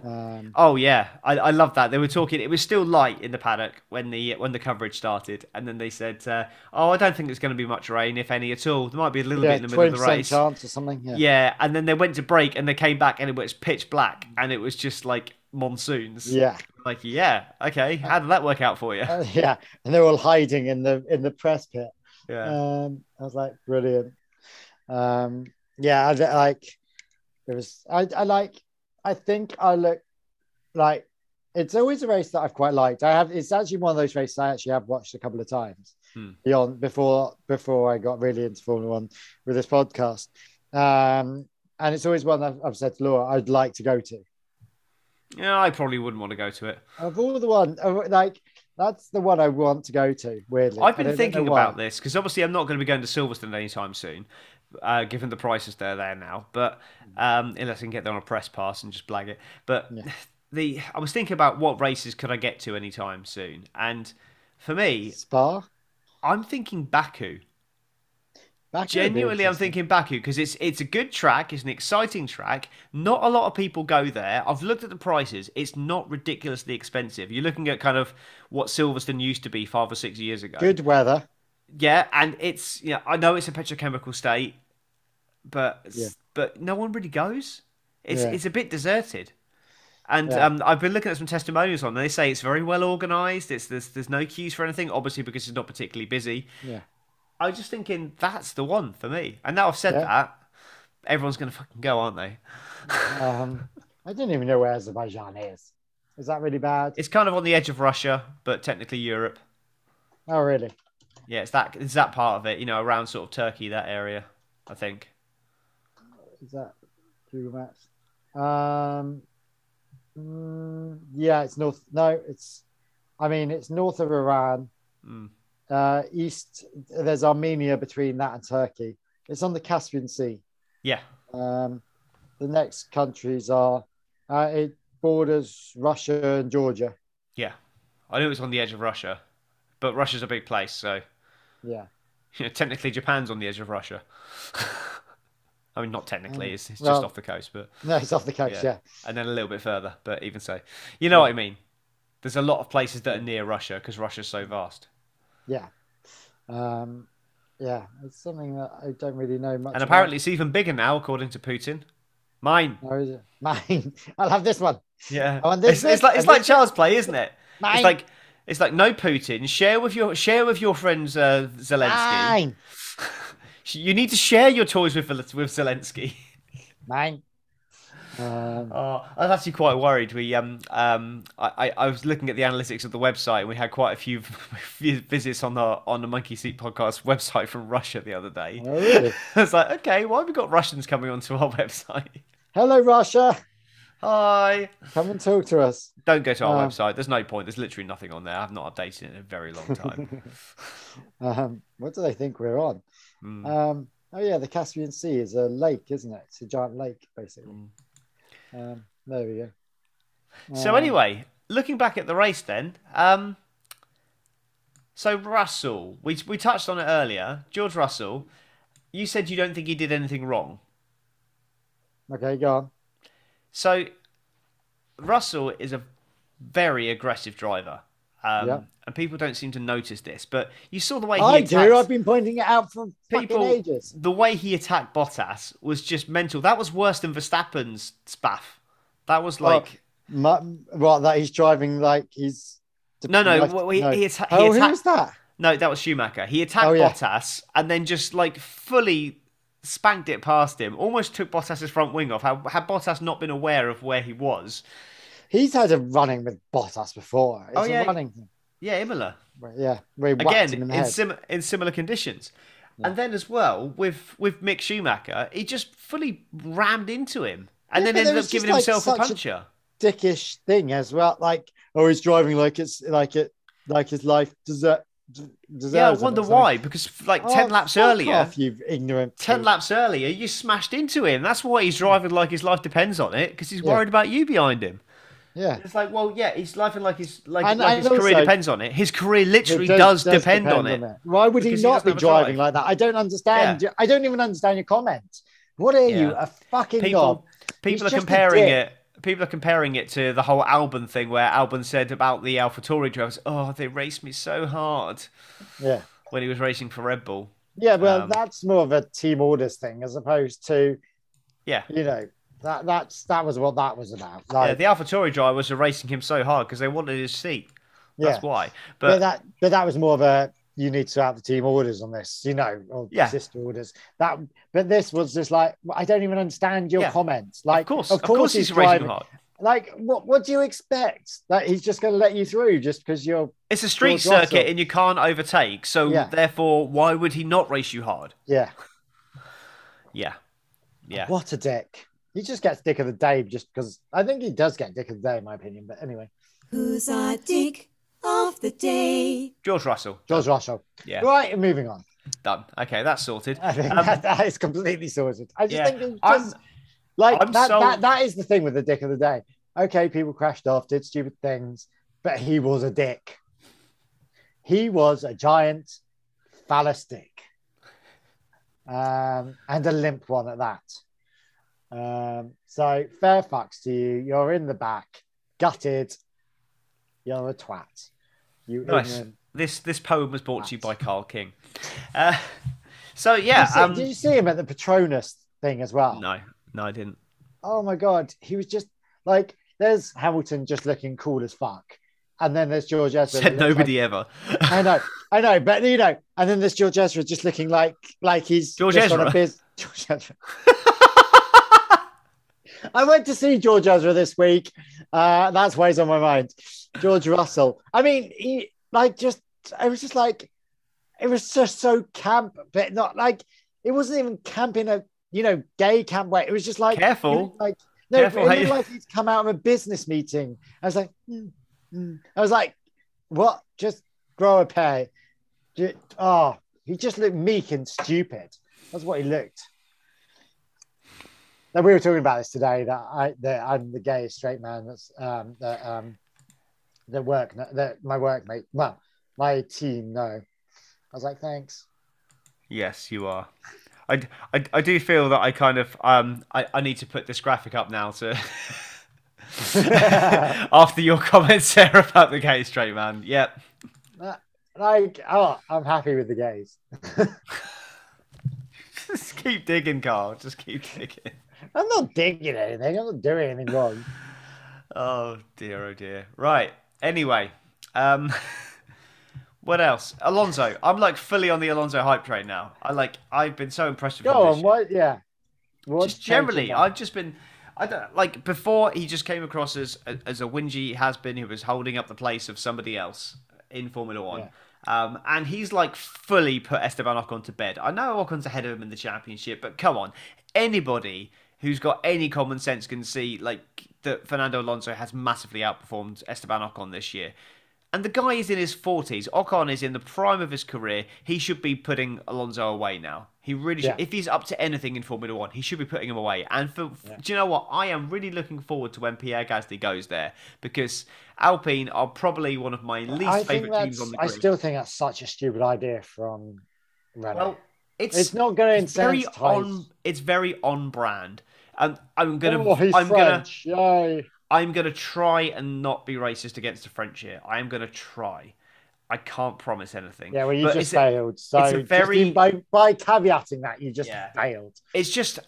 Um, Oh yeah, I, I love that. They were talking. It was still light in the paddock when the when the coverage started, and then they said, uh, "Oh, I don't think there's going to be much rain, if any at all. There might be a little yeah, bit in the middle of the race." chance or something. Yeah. Yeah, and then they went to break, and they came back, and it was pitch black, and it was just like monsoons. Yeah. Like, yeah, okay. How did that work out for you? Uh, yeah. And they're all hiding in the in the press pit. Yeah. Um, I was like, brilliant. Um, yeah, I like it was. I, I like. I think I look like it's always a race that I've quite liked. I have. It's actually one of those races I actually have watched a couple of times Hmm. beyond before before I got really into Formula One with this podcast. Um, and it's always one I've, I've said to Laura I'd like to go to. Yeah, I probably wouldn't want to go to it. Of all the one, like that's the one I want to go to. Weirdly, I've been thinking about this because obviously I'm not going to be going to Silverstone anytime soon, uh, given the prices they're there now. But um, unless I can get there on a press pass and just blag it. But Yeah. the I was thinking about what races could I get to anytime soon, and for me, Spa. I'm thinking Baku. Baku Genuinely, I'm thinking Baku because it's it's a good track. It's an exciting track. Not a lot of people go there. I've looked at the prices. It's not ridiculously expensive. You're looking at kind of what Silverstone used to be five or six years ago. good weather. Yeah, and it's yeah. I know it's a petrochemical state, but Yeah. but no one really goes. It's Yeah. it's a bit deserted. And Yeah. um, I've been looking at some testimonials on. And they say it's very well organised. It's there's there's no queues for anything. Obviously because it's not particularly busy. Yeah. I was just thinking that's the one for me. And now I've said that, everyone's gonna fucking go, aren't they? Um, I didn't even know where Azerbaijan is. Is that really bad? It's kind of on the edge of Russia, but technically Europe. Oh, really? Yeah, it's that it's that part of it. You know, around sort of Turkey, that area. I think. Is that Google Maps? Um, mm, yeah, it's north. No, it's. I mean, it's north of Iran. Mm. Uh, east. There's Armenia between that and Turkey. It's on the Caspian Sea. Yeah. Um, the next countries are. Uh, it borders Russia and Georgia. Yeah, I knew it was on the edge of Russia, but Russia's a big place, so Yeah. you know, technically Japan's on the edge of Russia. I mean, not technically; it's, it's just off the coast, but No, it's off the coast. Yeah. Yeah. and then a little bit further. But even so, you know what I mean. There's a lot of places that are near Russia because Russia's so vast. Yeah. Um, yeah. It's something that I don't really know much. And about. apparently, it's even bigger now, according to Putin. Mine. It? Mine. I'll have this one. Yeah. I this it's, it's like it's like this child's play, isn't it? Mine. It's like it's like no Putin. Share with your share with your friends uh, Zelensky. Mine. You need to share your toys with with Zelensky. Mine. Um, Oh, I was actually quite worried. We um um I, I was looking at the analytics of the website and we had quite a few visits on the on the Monkey Seat podcast website from Russia the other day. oh, really? I was like, okay, why have we got Russians coming onto our website? Hello, Russia. Hi. Come and talk to us. Don't go to our Um, website. There's no point. There's literally nothing on there. I've not updated it in a very long time. Um, what do they think we're on? Mm. Um, oh, yeah. The Caspian Sea is a lake, isn't it? It's a giant lake, basically. Um, there we go. So Um, anyway, looking back at the race then, um, so Russell, we we touched on it earlier. George Russell, you said you don't think he did anything wrong. Okay, go on. So Russell is a very aggressive driver. Um, Yeah. And people don't seem to notice this, but you saw the way he I attacked, do. I've been pointing it out for People- fucking ages. the way he attacked Bottas was just mental. That was worse than Verstappen's spaff. That was Well, like Mu- what? That he's driving like he's. no, no. like- well, he, he, atta- he oh, attacked. who's that? No, that was Schumacher. He attacked Oh, yeah. Bottas and then just like fully spanked it past him. Almost took Bottas's front wing off. Had, had Bottas not been aware of where he was, He's had a running with Bottas before. It's Oh, yeah. a running yeah, Imola Yeah, again in in, sim- in similar conditions. And then as well with with Mick Schumacher, he just fully rammed into him and Yeah, then ended up giving like, himself a such a- puncture. dickish thing as well. Like, oh, he's driving like it's like it, like his life deser- deserves. Yeah, I wonder why. Because like oh, ten Oh, laps earlier, off, you ignorant. ten laps earlier, you smashed into him. That's why he's driving like his life depends on it. Because he's Yeah. worried about you behind him. Yeah. It's like, well, yeah, he's driving like his like, And- like and his career depends on it. His career literally It does, depend, on it. Why would he Because he not doesn't be driving like that? I don't understand. I don't even understand your comment. What are you, a fucking People, knob? people are He's just a comparing it. People are comparing it to the whole Albon thing, where Albon said about the AlphaTauri drivers, "Oh, they raced me so hard." Yeah. when he was racing for Red Bull. Yeah, well, Um, that's more of a team orders thing as opposed to, Yeah. you know, that that's that was what that was about. Yeah, the AlphaTauri drivers were racing him so hard because they wanted his seat. That's yeah. why. but, But, that but that was more of a you need to have the team orders on this, you know, or Yeah. sister orders. That but this was just like I don't even understand your Yeah. comments. Like, of course, of course, he's, he's, racing driving. hard. Like, what what do you expect? That he's just going to let you through just because you're It's a street circuit and you can't overtake. So Yeah. therefore, why would he not race you hard? yeah. Yeah, yeah. What a dick. He just gets dick of the day just because I think he does get dick of the day, in my opinion. But anyway, Who's our dick of the day? George Russell. George Russell. Yeah, Right, moving on. done. Okay, that's sorted. I think Um, that, that is completely sorted. I just yeah, think it's I'm- just like I'm that, so- that. That is the thing with the dick of the day. Okay, people crashed off, did stupid things, but he was a dick. He was a giant phallus dick, um, and a limp one at that. Um, so fair fucks to you. You're in the back, gutted. You're a twat. You Nice. ignorant. This this poem was brought to you by Carl King. Uh, so yeah, Did you, see, um, did you see him at the Patronus thing as well? no, no, I didn't. oh my god, he was just like there's Hamilton just looking cool as fuck, and then there's George Ezra. Said nobody ever. I know, I know, but you know, and then there's George Ezra just looking like like he's George just on a biz- George Ezra. I went to see George Ezra this week. Uh, that's why he's on my mind. George Russell. I mean, he like just it was just like it was just so camp, but not like it wasn't even camp in a you know gay camp way. It was just like Careful. like no, Careful it you- like he'd come out of a business meeting. I was like, hmm, hmm. I was like, what? Just grow a pair. Ju- Oh, he just looked meek and stupid. That's what he looked. We were talking about this today that I that I'm the gayest straight man that's um that um that work that my workmate well my team no. I was like thanks. Yes, you are. I, I, I do feel that I kind of um I, I need to put this graphic up now to after your comments there about the gay straight man. Yep. Like oh I'm happy with the gays. Just keep digging, Carl. Just keep digging. I'm not digging anything. I'm not doing anything wrong. Oh dear, oh dear. Right. Anyway, um, what else? Alonso. I'm like fully on the Alonso hype train now. I like. I've been so impressed with Go on, what? Yeah. What's just generally. I've just been. I don't like before he just came across as as a whingy has been who was holding up the place of somebody else in Formula One. Um, and he's like fully put Esteban Ocon to bed. I know Ocon's ahead of him in the championship, but come on, anybody who's got any common sense can see like that Fernando Alonso has massively outperformed Esteban Ocon this year. And the guy is in his 40s. Ocon is in the prime of his career. He should be putting Alonso away now. He really should. Yeah. If he's up to anything in Formula One, he should be putting him away. And for, do you know what? I am really looking forward to when Pierre Gasly goes there because Alpine are probably one of my least favourite teams on the grid. I still think that's such a stupid idea from Renault. well, it's it's not going to very on. It's very on brand. And I'm gonna. oh, he's I'm gonna. French. Yay. I'm gonna try and not be racist against the French here. I am gonna try. I can't promise anything. Yeah, well, you But just failed. So it's very- by, by caveating that, you just Yeah. failed. It's just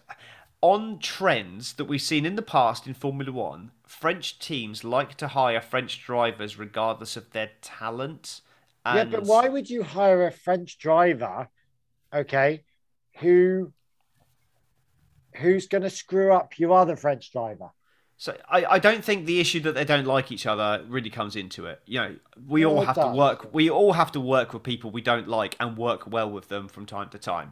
on trends that we've seen in the past in Formula One. French teams like to hire French drivers regardless of their talent. And Yeah, but why would you hire a French driver, okay, who who's going to screw up your other French driver? So I, I don't think the issue that they don't like each other really comes into it. You know, we all it have to work. We all have to work with people we don't like and work well with them from time to time.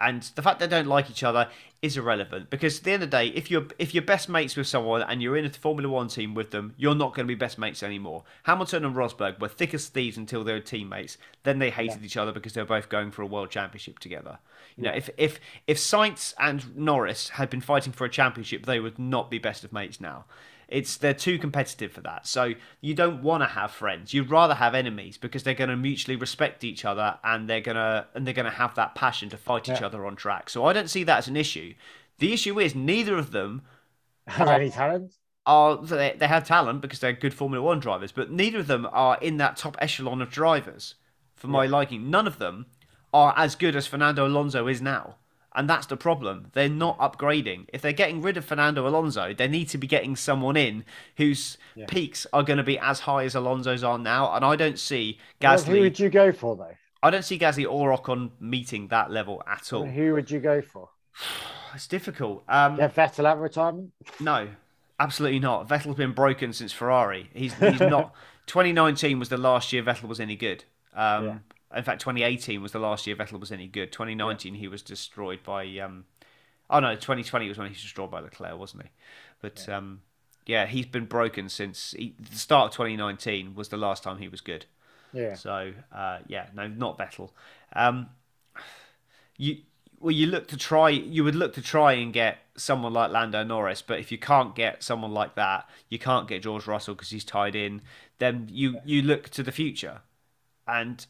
And the fact they don't like each other is irrelevant because at the end of the day, if you're if you're best mates with someone and you're in a Formula One team with them, you're not going to be best mates anymore. Hamilton and Rosberg were thick as thieves until they were teammates. Then they hated each other because they were both going for a world championship together. You know, if if if Sainz and Norris had been fighting for a championship, they would not be best of mates now. It's they're too competitive for that. So you don't want to have friends. You'd rather have enemies because they're going to mutually respect each other and they're gonna and they're going to have that passion to fight each other on track. So I don't see that as an issue. The issue is neither of them Have any talent? are they, they have talent because they're good Formula One drivers, but neither of them are in that top echelon of drivers for my liking. None of them are as good as Fernando Alonso is now. And that's the problem. They're not upgrading. If they're getting rid of Fernando Alonso, they need to be getting someone in whose peaks are going to be as high as Alonso's are now. And I don't see Well, Gasly. who would you go for though? I don't see Gasly or Ocon meeting that level at all. Who would you go for? It's difficult. Um, Get Vettel of retirement? No, absolutely not. Vettel's been broken since Ferrari. He's he's not. 2019 was the last year Vettel was any good. Um, Yeah. In fact, 2018 was the last year Vettel was any good. 2019 he was destroyed by. Um, oh no, 2020 was when he was destroyed by Leclerc, wasn't he? But yeah, um, yeah he's been broken since he, the start of 2019 was the last time he was good. Yeah. So uh, yeah, no, not Vettel. Um, you well, you look to try. You would look to try and get someone like Lando Norris, but if you can't get someone like that, you can't get George Russell because he's tied in. Then you you look to the future, and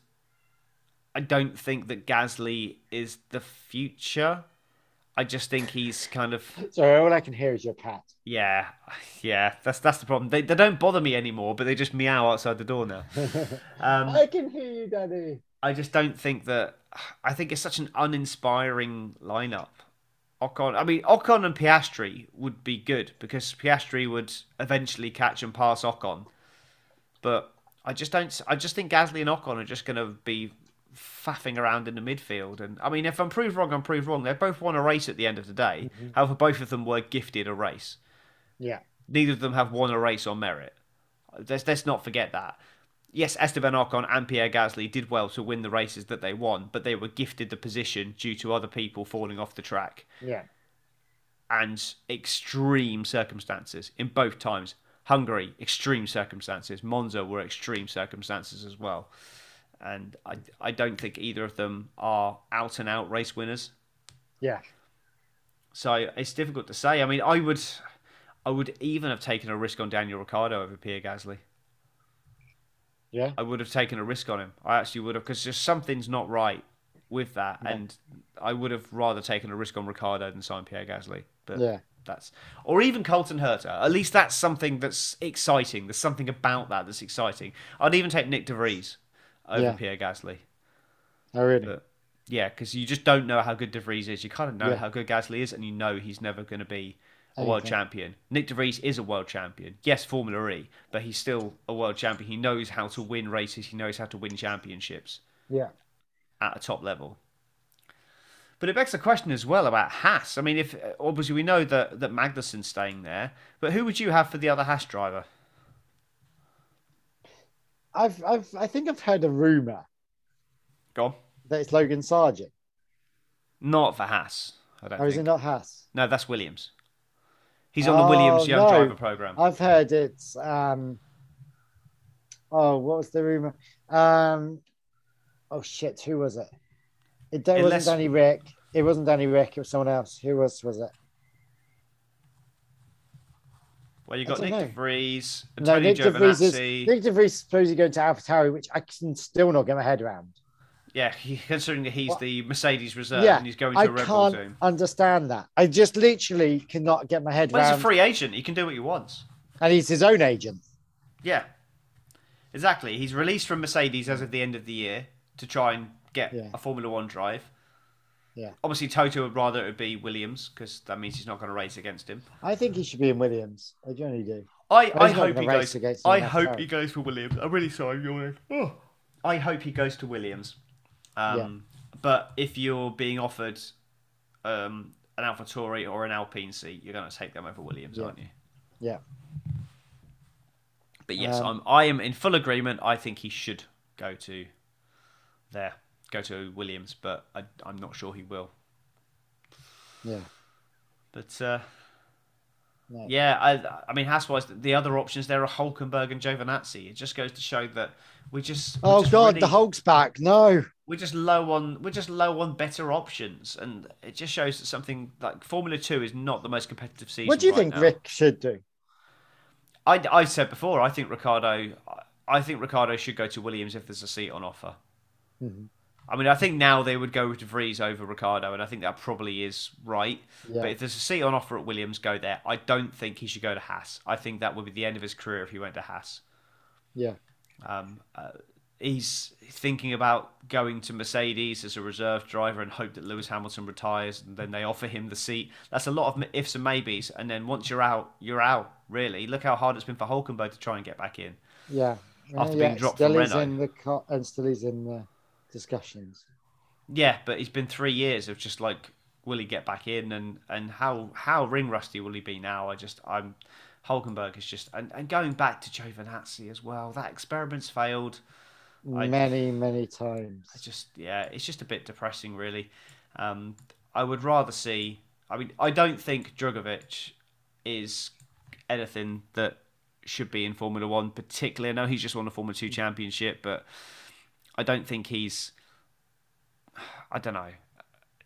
I don't think that Gasly is the future. I just think he's kind of Sorry, all I can hear is your cat. yeah, yeah. That's that's the problem. They they don't bother me anymore, but they just meow outside the door now. Um, I can hear you, Daddy. I just don't think that. I think it's such an uninspiring lineup. Ocon, I mean, Ocon and Piastri would be good because Piastri would eventually catch and pass Ocon, but I just don't. I just think Gasly and Ocon are just going to be faffing around in the midfield. And I mean, if I'm proved wrong, I'm proved wrong. They both won a race at the end of the day. Mm-hmm. However, both of them were gifted a race. Yeah. Neither of them have won a race on merit. Let's, let's not forget that. Yes, Esteban Ocon and Pierre Gasly did well to win the races that they won, but they were gifted the position due to other people falling off the track Yeah. and extreme circumstances in both times. Hungary, extreme circumstances. Monza were extreme circumstances as well. And I, I don't think either of them are out and out race winners. Yeah. So it's difficult to say. I mean, I would, I would even have taken a risk on Daniel Ricciardo over Pierre Gasly. Yeah. I would have taken a risk on him. I actually would have because just something's not right with that, and I would have rather taken a risk on Ricciardo than sign Pierre Gasly. But Yeah. that's or even Colton Herta. At least that's something that's exciting. There's something about that that's exciting. I'd even take Nick De Vries over Yeah. Pierre Gasly. Oh, really? But yeah, because you just don't know how good De Vries is. You kind of know Yeah. how good Gasly is, and you know he's never going to be a world champion. Nick De Vries is a world champion. Yes, Formula E, but he's still a world champion. He knows how to win races. He knows how to win championships Yeah. at a top level. But it begs the question as well about Haas. I mean, if obviously we know that that Magnussen's staying there, but who would you have for the other Haas driver? I've, I've, I think I've heard a rumor Go on. that it's Logan Sargent. Not for Haas. I don't Or is it not Haas? No, that's Williams. He's on the Oh, Williams Young no. Driver program. I've heard it's um oh what was the rumor? Um oh shit, who was it? It, it Unless- wasn't Danny Rick. It wasn't Danny Rick, it was someone else. Who was was it? Well, you I got Nick know. De Vries, No, Nick De Vries is Nick De Vries is supposedly going to AlphaTauri, which I can still not get my head around. Yeah, he, considering that he's the Mercedes reserve yeah, and he's going to I a Red Bull can't team. understand that. I just literally cannot get my head Well, he's a free agent. He can do what he wants. and he's his own agent. Yeah, exactly. He's released from Mercedes as of the end of the year to try and get Yeah. a Formula One drive. Yeah. Obviously, Toto would rather it be Williams because that means he's not going to race against him. I think he should be in Williams. I genuinely do. I, I hope he goes. I him, hope he goes for Williams. I'm really sorry, you're oh. I hope he goes to Williams. Um, But if you're being offered um, an AlphaTauri or an Alpine seat, you're going to take them over Williams, Yeah. aren't you? Yeah. But yes, Um, I'm. I am in full agreement. I think he should go to there, go to Williams, but I, I'm not sure he will. Yeah. But uh, No. yeah, I I mean, Haas wise, the other options there are Hulkenberg and Giovinazzi. It just goes to show that we just Oh just God, really- the Hulk's back. No. we're just low on we're just low on better options, and it just shows that something like Formula Two is not the most competitive season. What do you right think now. Rick should do? I, I said before, I think Ricciardo, I think Ricciardo should go to Williams if there's a seat on offer. Mm-hmm. I mean, I think now they would go with De Vries over Ricciardo, and I think that probably is right. Yeah. But if there's a seat on offer at Williams, go there. I don't think he should go to Haas. I think that would be the end of his career if he went to Haas. Yeah. Um, uh, he's thinking about going to Mercedes as a reserve driver and hope that Lewis Hamilton retires and then they offer him the seat. That's a lot of ifs and maybes. And then once you're out, you're out. Really, look how hard it's been for Hulkenberg to try and get back in. Yeah. After yeah, being dropped still from Renault. in the co- and still is in the discussions. Yeah, but it's been three years of just like, will he get back in? And and how how ring rusty will he be now? I just I'm Hulkenberg is just and, and going back to Giovinazzi as well. That experiment's failed. I- many, many times. I just yeah, it's just a bit depressing, really. Um, I would rather see. I mean, I don't think Drugovich is anything that should be in Formula One. Particularly, I know he's just won a Formula Two championship, but I don't think he's. I don't know.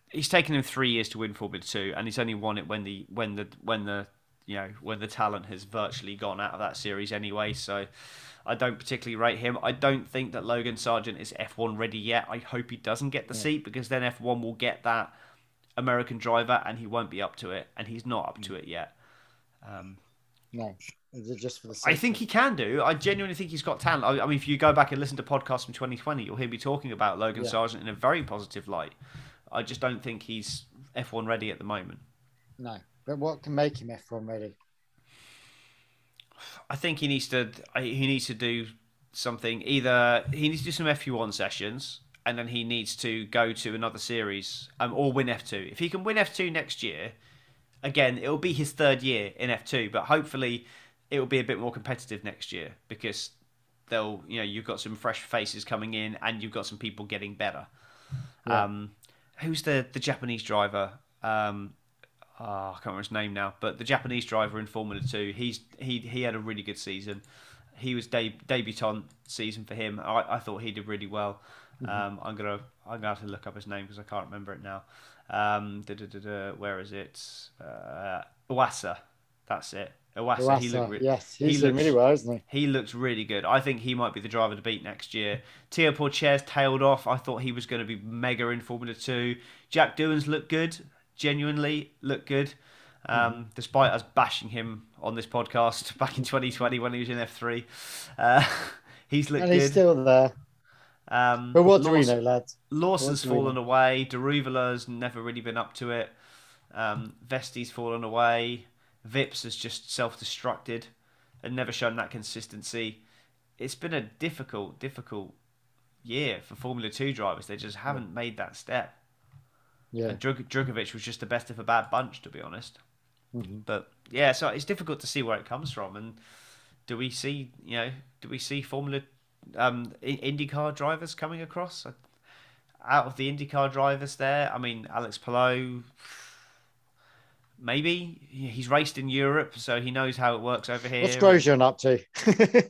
He's taken him three years to win Formula Two, and he's only won it when the when the when the you know when the talent has virtually gone out of that series anyway. So I don't particularly rate him. I don't think that Logan Sargent is F1 ready yet. I hope he doesn't get the seat because then F1 will get that American driver and he won't be up to it, and he's not up to it yet. Um, No, just for the? I think he can do. I genuinely think he's got talent. I, I mean, if you go back and listen to podcasts from 2020, you'll hear me talking about Logan Yeah. Sargent in a very positive light. I just don't think he's F1 ready at the moment. no. But what can make him F1 ready? I think he needs to he needs to do something. Either he needs to do some FP1 sessions, and then he needs to go to another series, um, or win F2. If he can win F2 next year, again, it will be his third year in F2, but hopefully it will be a bit more competitive next year because they'll you know you've got some fresh faces coming in, and you've got some people getting better. Um, who's the the Japanese driver? Um, oh, I can't remember his name now, but the Japanese driver in Formula Two, he's he he had a really good season. He was de- debutant season for him. I, I thought he did really well. Um, I'm gonna I'm gonna have to look up his name because I can't remember it now. Um, where is it? Uh. That's it. Iwasa. He looked re- yes, he he's doing looks- really well, isn't he? he looks really good. I think he might be the driver to beat next year. Theo Pourchaire's tailed off. I thought he was going to be mega in Formula 2. Jack Doohan's looked good. Genuinely looked good. Um, Despite us bashing him on this podcast back in 2020 when he was in F3. Uh, he's looked And he's good. still there. um, But what do we know, lads? Lawson's fallen away. Daruvala's never really been up to it. Um, Vesti's fallen away. Vips has just self-destructed and never shown that consistency. It's been a difficult, difficult year for Formula Two drivers. They just haven't made that step. Yeah. And Drug- Drugovich was just the best of a bad bunch, to be honest. Mm-hmm. But yeah, so it's difficult to see where it comes from. And do we see, you know, do we see Formula um, IndyCar drivers coming across? Out of the IndyCar drivers, there, I mean, Alex Palou, maybe he's raced in Europe, so he knows how it works over here. What's Grosjean up to?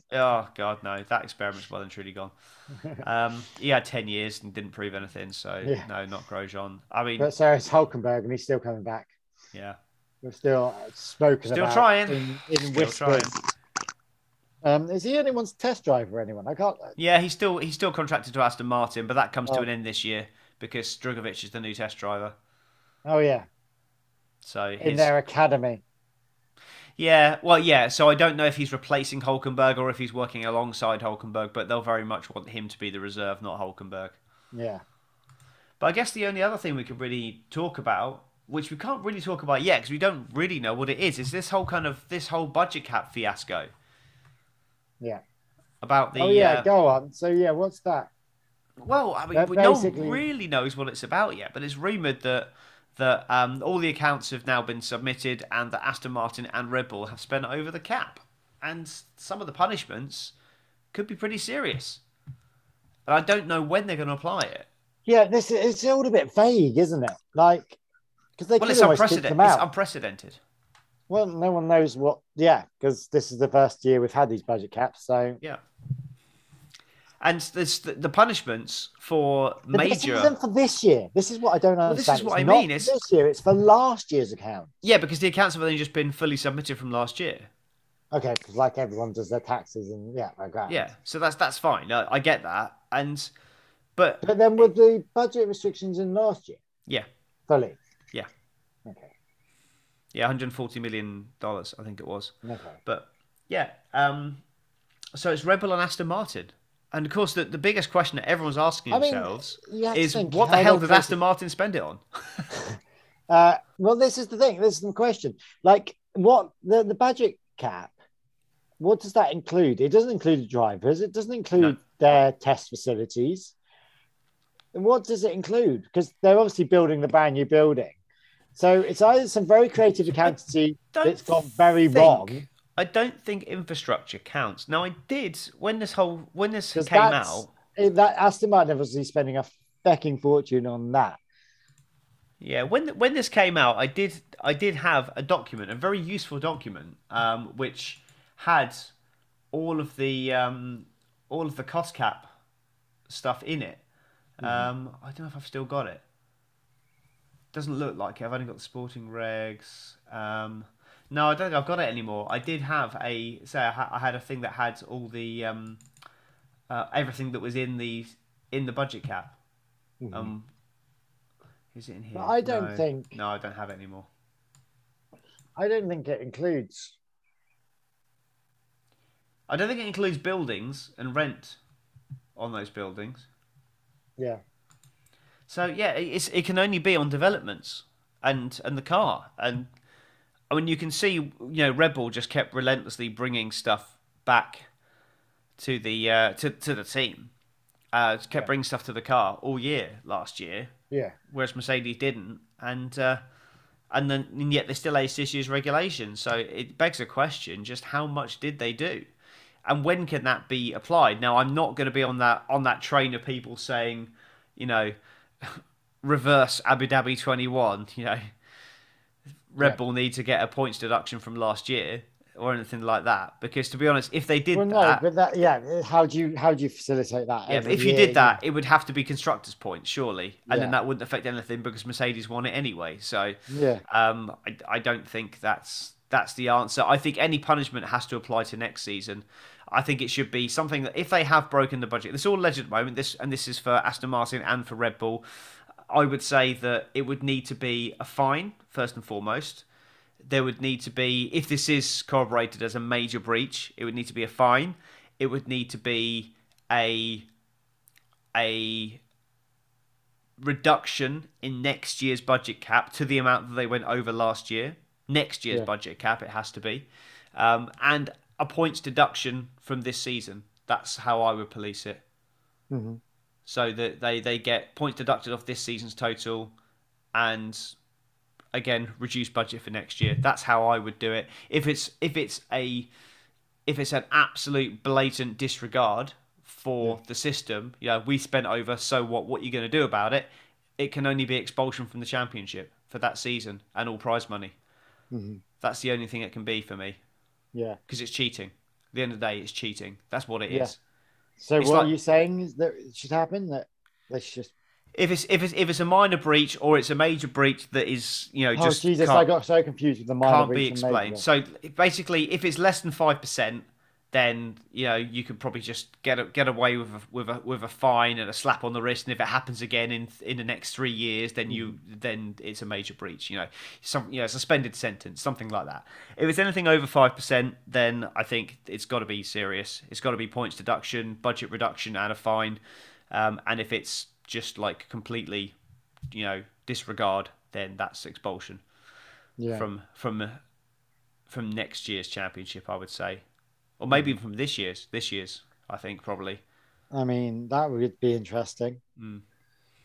Oh God, no! That experiment's well and truly gone. Um, he had ten years and didn't prove anything, so Yeah. no, not Grosjean. I mean, but so is Hulkenberg, and he's still coming back. yeah, we're still spoken Still about trying. in, in Still whispers. trying. Um, is he anyone's test driver? Anyone? I can't. yeah. He's still he's still contracted to Aston Martin, but that comes to Oh. an end this year because Drugovich is the new test driver. Oh yeah, So in his, their academy. yeah, well, yeah. So I don't know if he's replacing Hulkenberg or if he's working alongside Hulkenberg, but they'll very much want him to be the reserve, not Hulkenberg. Yeah. But I guess the only other thing we could really talk about, which we can't really talk about yet because we don't really know what it is, is this whole kind of this whole budget cap fiasco Yeah. about the. oh yeah, uh, go on. So yeah, what's that? well, I mean, we- no one really knows what it's about yet, but it's rumored that that um, all the accounts have now been submitted and that Aston Martin and Red Bull have spent over the cap, and some of the punishments could be pretty serious. And I don't know when they're going to apply it. Yeah, this is it's all a bit vague, isn't it? Like, because they Well, it's unprecedented. It's unprecedented. well, no one knows what. Yeah, because this is the first year we've had these budget caps. So Yeah. And there's the, the punishments for But this major. isn't for this year. This is what I don't Well, this is what It's I mean, it's- this year. It's for last year's account. Yeah, because the accounts have only just been fully submitted from last year. Okay, because like everyone does their taxes and yeah, okay. Yeah, so that's that's fine. I, I get that, and but But then with the budget restrictions in last year, yeah, fully. Yeah. Okay. yeah, 140 million dollars, I think it was. Okay. But yeah, um, so it's Red Bull and Aston Martin, and of course the, the biggest question that everyone's asking I mean, themselves you have to is think what the hell did Aston Martin spend it on? Uh, well, this is the thing. This is the question. Like, what the the budget cap? What does that include? It doesn't include the drivers. It doesn't include No. their test facilities. And what does it include? Because they're obviously building the brand new building. So it's either some very creative accountancy that's gone very think- wrong. I don't think infrastructure counts. Now I did when this whole when this came out. eh, that Aston Martin obviously spending a fucking fortune on that. Yeah, when when this came out, I did I did have a document, a very useful document, um, which had all of the um, all of the cost cap stuff in it. Um, I don't know if I've still got it. Doesn't look like it. I've only got the sporting regs. No, I don't think I've got it anymore. I did have a say I, I had a thing that had all the um, uh, everything that was in the in the budget cap. Um, is it in here? But I don't No. think- No, I don't have it anymore. I don't think it includes. I don't think it includes buildings and rent on those buildings. Yeah. So yeah, it- it's it can only be on developments and and the car and I mean you can see you know Red Bull just kept relentlessly bringing stuff back to the uh, to to the team. Uh, kept Yeah. bringing stuff to the car all year last year, Yeah. whereas Mercedes didn't, and uh, and then and yet they still this year's regulations. So it begs a question: just how much did they do, and when can that be applied? Now, I'm not going to be on that on that train of people saying, you know, reverse Abu Dhabi 21. You know, Red Yeah. Bull need to get a points deduction from last year or anything like that. Because to be honest, if they did Well, no, that, but that, yeah. How do you how do you facilitate that? yeah, if you year? did that, it would have to be constructors' points, surely, and then that wouldn't affect anything because Mercedes won it anyway. So, Yeah. um, I, I don't think that's that's the answer. I think any punishment has to apply to next season. I think it should be something that if they have broken the budget, this is all alleged at the moment. This and this is for Aston Martin and for Red Bull. I would say that it would need to be a fine first and foremost. There would need to be, if this is corroborated as a major breach, it would need to be a fine. It would need to be a a reduction in next year's budget cap to the amount that they went over last year. Next year's Yeah. budget cap, it has to be, um, and a points deduction from this season. That's how I would police it. Mhm. So that they they get points deducted off this season's total, and again reduce budget for next year. That's how I would do it. If it's if it's a if it's an absolute blatant disregard for the system, you know, we spent over, so what? What are you going to do about it? It can only be expulsion from the championship for that season and all prize money. Mhm. That's the only thing it can be for me Yeah. because it's cheating. At the end of the day, it's cheating. That's what it is. So It's what like- are you saying is that it should happen? That should just. If it's if it's if it's a minor breach or it's a major breach that is you know Oh just Jesus! I got so confused with the minor can't be explained. So basically, if it's less than five percent, then you know you could probably just get a, get away with a, with a with a fine and a slap on the wrist. And if it happens again in in the next three years, then you then it's a major breach. You know, some you know suspended sentence, something like that. If it's anything over five percent, then I think it's got to be serious. It's got to be points deduction, budget reduction, and a fine. Um, and if it's just like completely, you know, disregard, then that's expulsion yeah. from from from next year's championship, I would say, or maybe even from this year's. This year's, I think probably. I mean, that would be interesting. Um,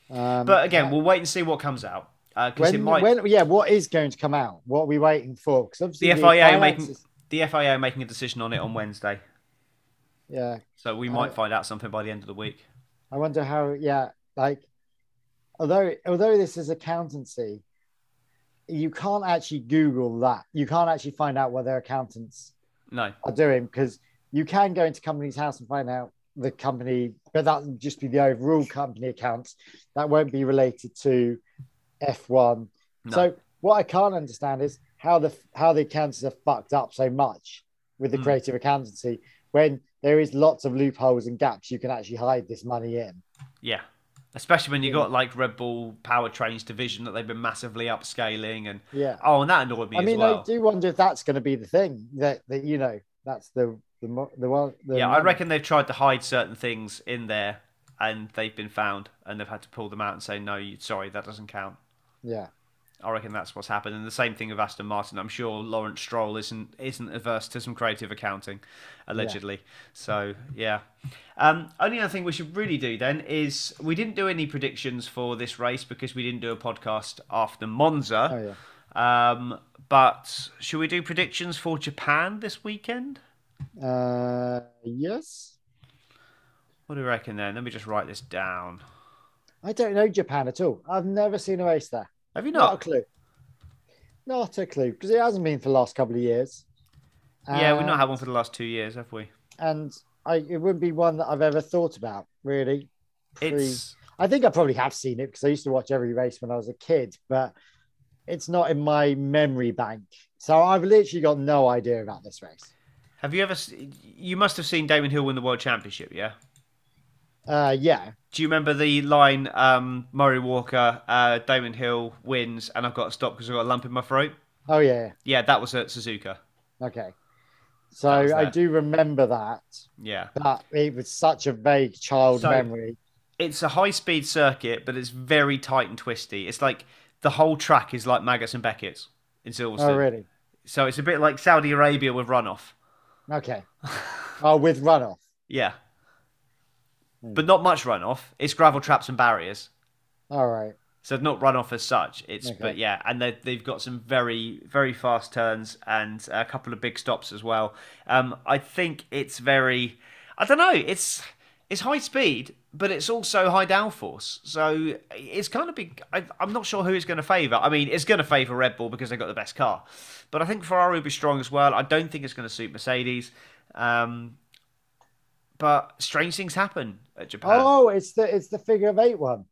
Mm. But again, uh, we'll wait and see what comes out because when, it might. when, yeah, what is going to come out? What are we waiting for? Because obviously the FIA are making the FIA are making a decision on it on Wednesday, Yeah, so we might Uh, find out something by the end of the week. I wonder how. Yeah, like although although this is accountancy, you can't actually Google that. You can't actually find out what their accountants No. are doing because you can go into company's house and find out the company, but that would just be the overall company accounts. That won't be related to F1. No. So what I can't understand is how the how the accountants are fucked up so much with the Mm. creative accountancy when there is lots of loopholes and gaps you can actually hide this money in. Yeah. Especially when you got like Red Bull Powertrains division that they've been massively upscaling and Yeah. oh, and that annoyed me I as mean, well. I do wonder if that's going to be the thing that, that you know, that's the the the one. The yeah, I reckon they've tried to hide certain things in there and they've been found and they've had to pull them out and say no, you, sorry, that doesn't count. Yeah. I reckon that's what's happened, and the same thing with Aston Martin. I'm sure Lawrence Stroll isn't isn't averse to some creative accounting, allegedly. So yeah. Um, only other thing we should really do then is we didn't do any predictions for this race because we didn't do a podcast after Monza. Oh yeah. Um, but should we do predictions for Japan this weekend? Uh, yes. What do you reckon then? Let me just write this down. I don't know Japan at all. I've never seen a race there. Have you Not a not? clue. Not a clue because it hasn't been for the last couple of years. yeah, we've not had one for the last two years, have we? And I, it wouldn't be one that I've ever thought about really. It's I think I probably have seen it because I used to watch every race when I was a kid, but it's not in my memory bank. So I've literally got no idea about this race. have you ever? You must have seen Damon Hill win the World Championship, yeah? Uh, yeah. Do you remember the line, um, Murray Walker, uh, Damon Hill wins, and I've got to stop because I've got a lump in my throat? Oh yeah. Yeah, that was at Suzuka. Okay. So I do remember that, Yeah. but it was such a vague child So- memory. It's a high speed circuit, but it's very tight and twisty. It's like the whole track is like Maggotts and Becketts in Silverstone. Oh really? So it's a bit like Saudi Arabia with runoff. Okay. oh, with runoff. Yeah. Hmm. But not much runoff. It's gravel traps and barriers. All right. So not runoff as such. It's Okay. but yeah, and they, they've got some very very fast turns and a couple of big stops as well. Um, I think it's very, I don't know, it's it's high speed, but it's also high downforce. So it's kind of big. I, I'm not sure who it's going to favour. I mean, it's going to favour Red Bull because they've got the best car, but I think Ferrari will be strong as well. I don't think it's going to suit Mercedes. Um, but strange things happen at Japan. Oh, it's the it's the figure of eight one.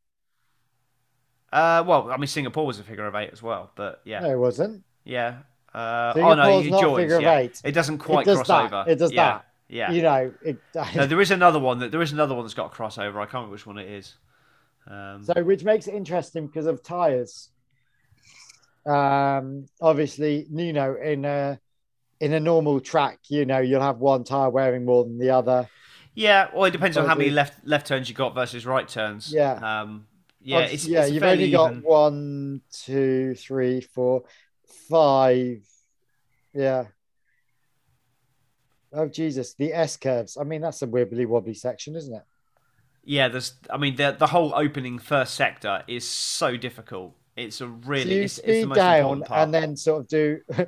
Uh, well, I mean, Singapore was a figure of eight as well, but yeah, No, it wasn't. yeah. Uh, oh no, Singapore's you not joins. figure of yeah. eight. It doesn't quite does cross that. over. It does yeah. that. Yeah. You know, it, No, there is another one that there is another one that's got a crossover. I can't remember which one it is. Um, so which makes it interesting because of tires. Um, obviously, you know, in a in a normal track, you know, you'll have one tire wearing more than the other. Yeah, well, it depends on how many left left turns you got versus right turns. Yeah. Um, yeah, it's, yeah. it's you've only got even. one, two, three, four, five. Yeah. Oh Jesus, the S curves. I mean, that's a wibbly wobbly section, isn't it? Yeah, there's. I mean, the the whole opening first sector is so difficult. It's a So really you it's, it's the speed most down and then sort of do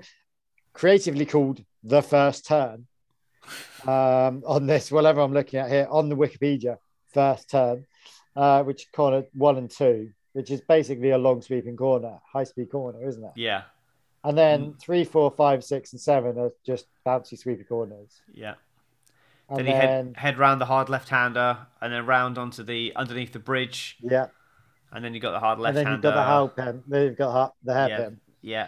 creatively called the first turn um, on this, whatever I'm looking at here on the Wikipedia, first turn, uh, which is corner one and two, which is basically a long sweeping corner, high speed corner, isn't it? yeah, And then Mm. three, four, five, six, and seven are just bouncy sweepy corners. yeah. And Then then, you head head round the hard left hander and then round onto the underneath the bridge, yeah, and then you got the hard left and then hander. you've got the hairpin, then you've got the yeah, hairpin, yeah,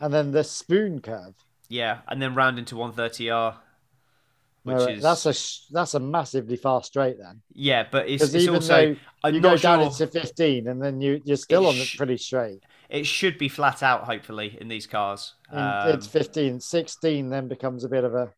and then the spoon curve. yeah, and then round into 130R, which No, is that's a that's a massively fast straight then. yeah, but it's, it's even also I'm you go down into 15 and then you, you're still It on the sh- pretty straight. it should be flat out. Hopefully in these cars, um, it's 15, 16 then becomes a bit of a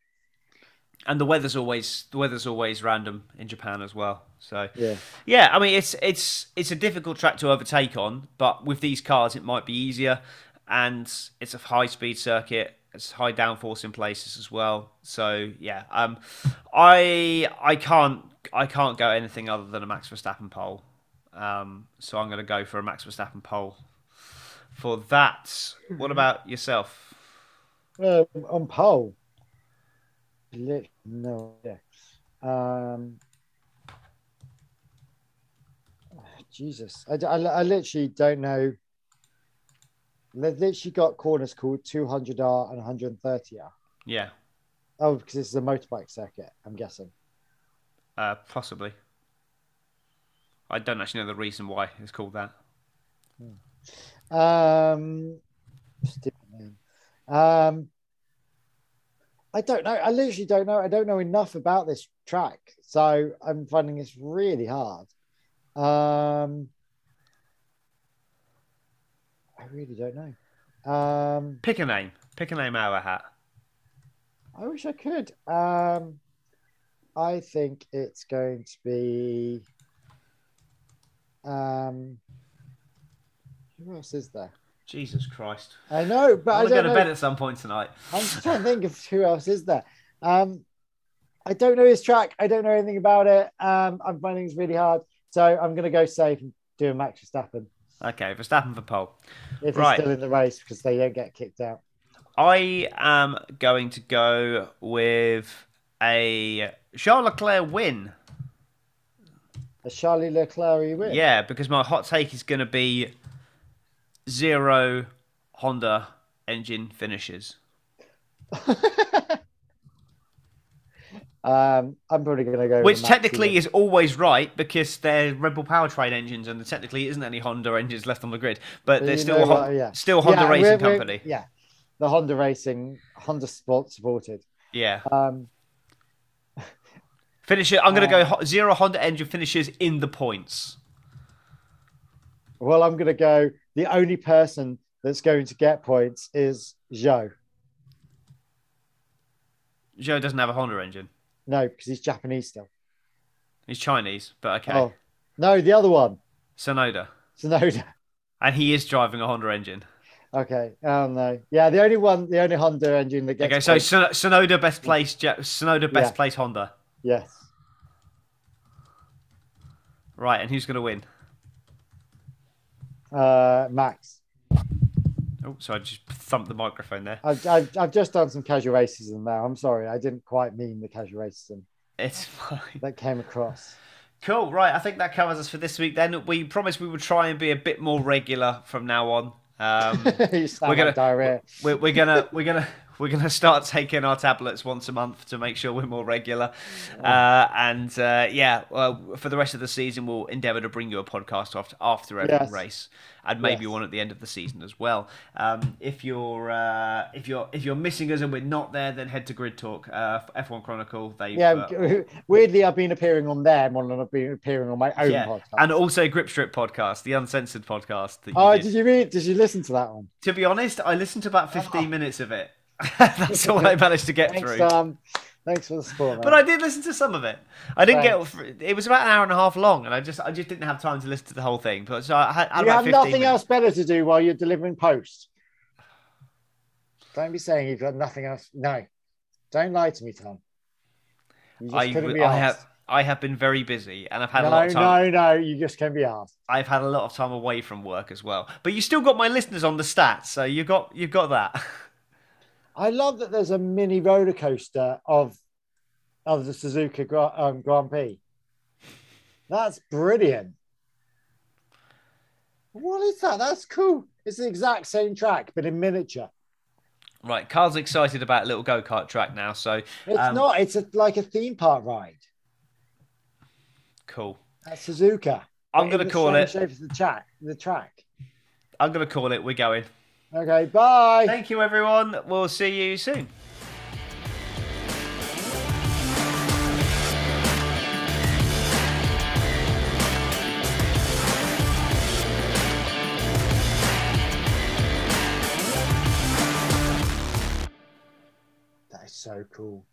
and the weather's always the weather's always random in Japan as well. So yeah. Yeah, I mean it's it's it's a difficult track to overtake on, but with these cars it might be easier, and it's a high speed circuit. It's high downforce in places as well. So yeah, um, I I can't I can't go anything other than a Max Verstappen pole. Um, so I'm going to go for a Max Verstappen pole for that. What about yourself? Um, on pole. No, yeah. Um, Jesus, I, I, I literally don't know They've literally got corners called 200R and 130R. Yeah, Oh, because this is a motorbike circuit, I'm guessing. uh, possibly. I don't actually know the reason why it's called that. Um, stupid man. Um, I don't know. I literally don't know. I don't know enough about this track, so I'm finding this really hard. Um, I really don't know. Um, Pick a name. Pick a name out of a hat. I wish I could. Um, I think it's going to be. Um, who else is there? Jesus Christ. I know, but I I'm going to bed at some point tonight. I'm just trying to think of who else is there. Um, I don't know his track. I don't know anything about it. Um, I'm finding it's really hard. So I'm going to go safe and do a Max Verstappen Okay, Verstappen for pole. if Right. he's still in the race because they don't get kicked out. I am going to go with a Charles Leclerc win. A Charlie Leclerc win. Yeah, because my hot take is going to be zero Honda engine finishes. Um, I'm probably going to go. Which technically is always right because they're Red Bull powertrain engines and there technically isn't any Honda engines left on the grid. But But they're still, Hon- yeah. still Honda Yeah, Racing we're- we're- Company. Yeah, the Honda Racing, Honda Sport supported. Yeah. Um, Finisher. I'm going to Uh, go zero Honda engine finishes in the points. well, I'm going to go. The only person that's going to get points is Zhou. Zhou doesn't have a Honda engine. No, because he's Japanese still. He's Chinese, but okay. Oh, no, the other one, Tsunoda. Tsunoda. And he is driving a Honda engine. Okay. Oh no. Yeah, the only one, the only Honda engine that gets. Okay, so Son- Tsunoda best place, Ja- Tsunoda best Yeah. place Honda. yes. Right, and who's going to win? Uh, Max. Oh, so I just thumped the microphone there. I've, I've, I've just done some casual racism there. I'm sorry, I didn't quite mean the casual racism It's fine. that came across. Cool. Right, I think that covers us for this week. Then we promised we would try and be a bit more regular from now on. Um, We're gonna- like we're gonna we're gonna we're gonna start taking our tablets once a month to make sure we're more regular. Uh, and uh, yeah, well, for the rest of the season, we'll endeavour to bring you a podcast after after every Yes. race, and maybe Yes. one at the end of the season as well. Um, if you're uh, if you're if you're missing us and we're not there, then head to Grid Talk, uh, F1 Chronicle. They Yeah, uh, weirdly, I've been appearing on there more than I've been appearing on my own yeah, podcast. and also Grip Strip podcast, the uncensored podcast. That you oh, did. did you read? Did you listen to that one? To be honest, I listened to about 15 minutes of it. That's all I managed to get Thanks, through. um, thanks for the support. But. I did listen to some of it. I didn't get. It was about an hour and a half long, and I just, I just didn't have time to listen to the whole thing. But so I had, had you have nothing minutes. else better to do while you're delivering post. Don't be saying you've got nothing else. No, don't lie to me, Tom. I, couldn't w- be I have, I have been very busy, and I've had a lot of time. no, no. You just can't be asked. I've had a lot of time away from work as well. But you still got my listeners on the stats, so you got, you've got that. I love that there's a mini roller coaster of of the Suzuka Gra- um, Grand Prix. That's brilliant. What is that? That's cool. It's the exact same track, but in miniature. right, Carl's excited about a little go kart track now, so It's um, not. It's a, like a theme park ride cool. at Suzuka. I'm gonna call it. Shape as the track. The track. I'm gonna call it. We're going. Okay. Bye. Thank you, everyone. We'll see you soon. That is so cool.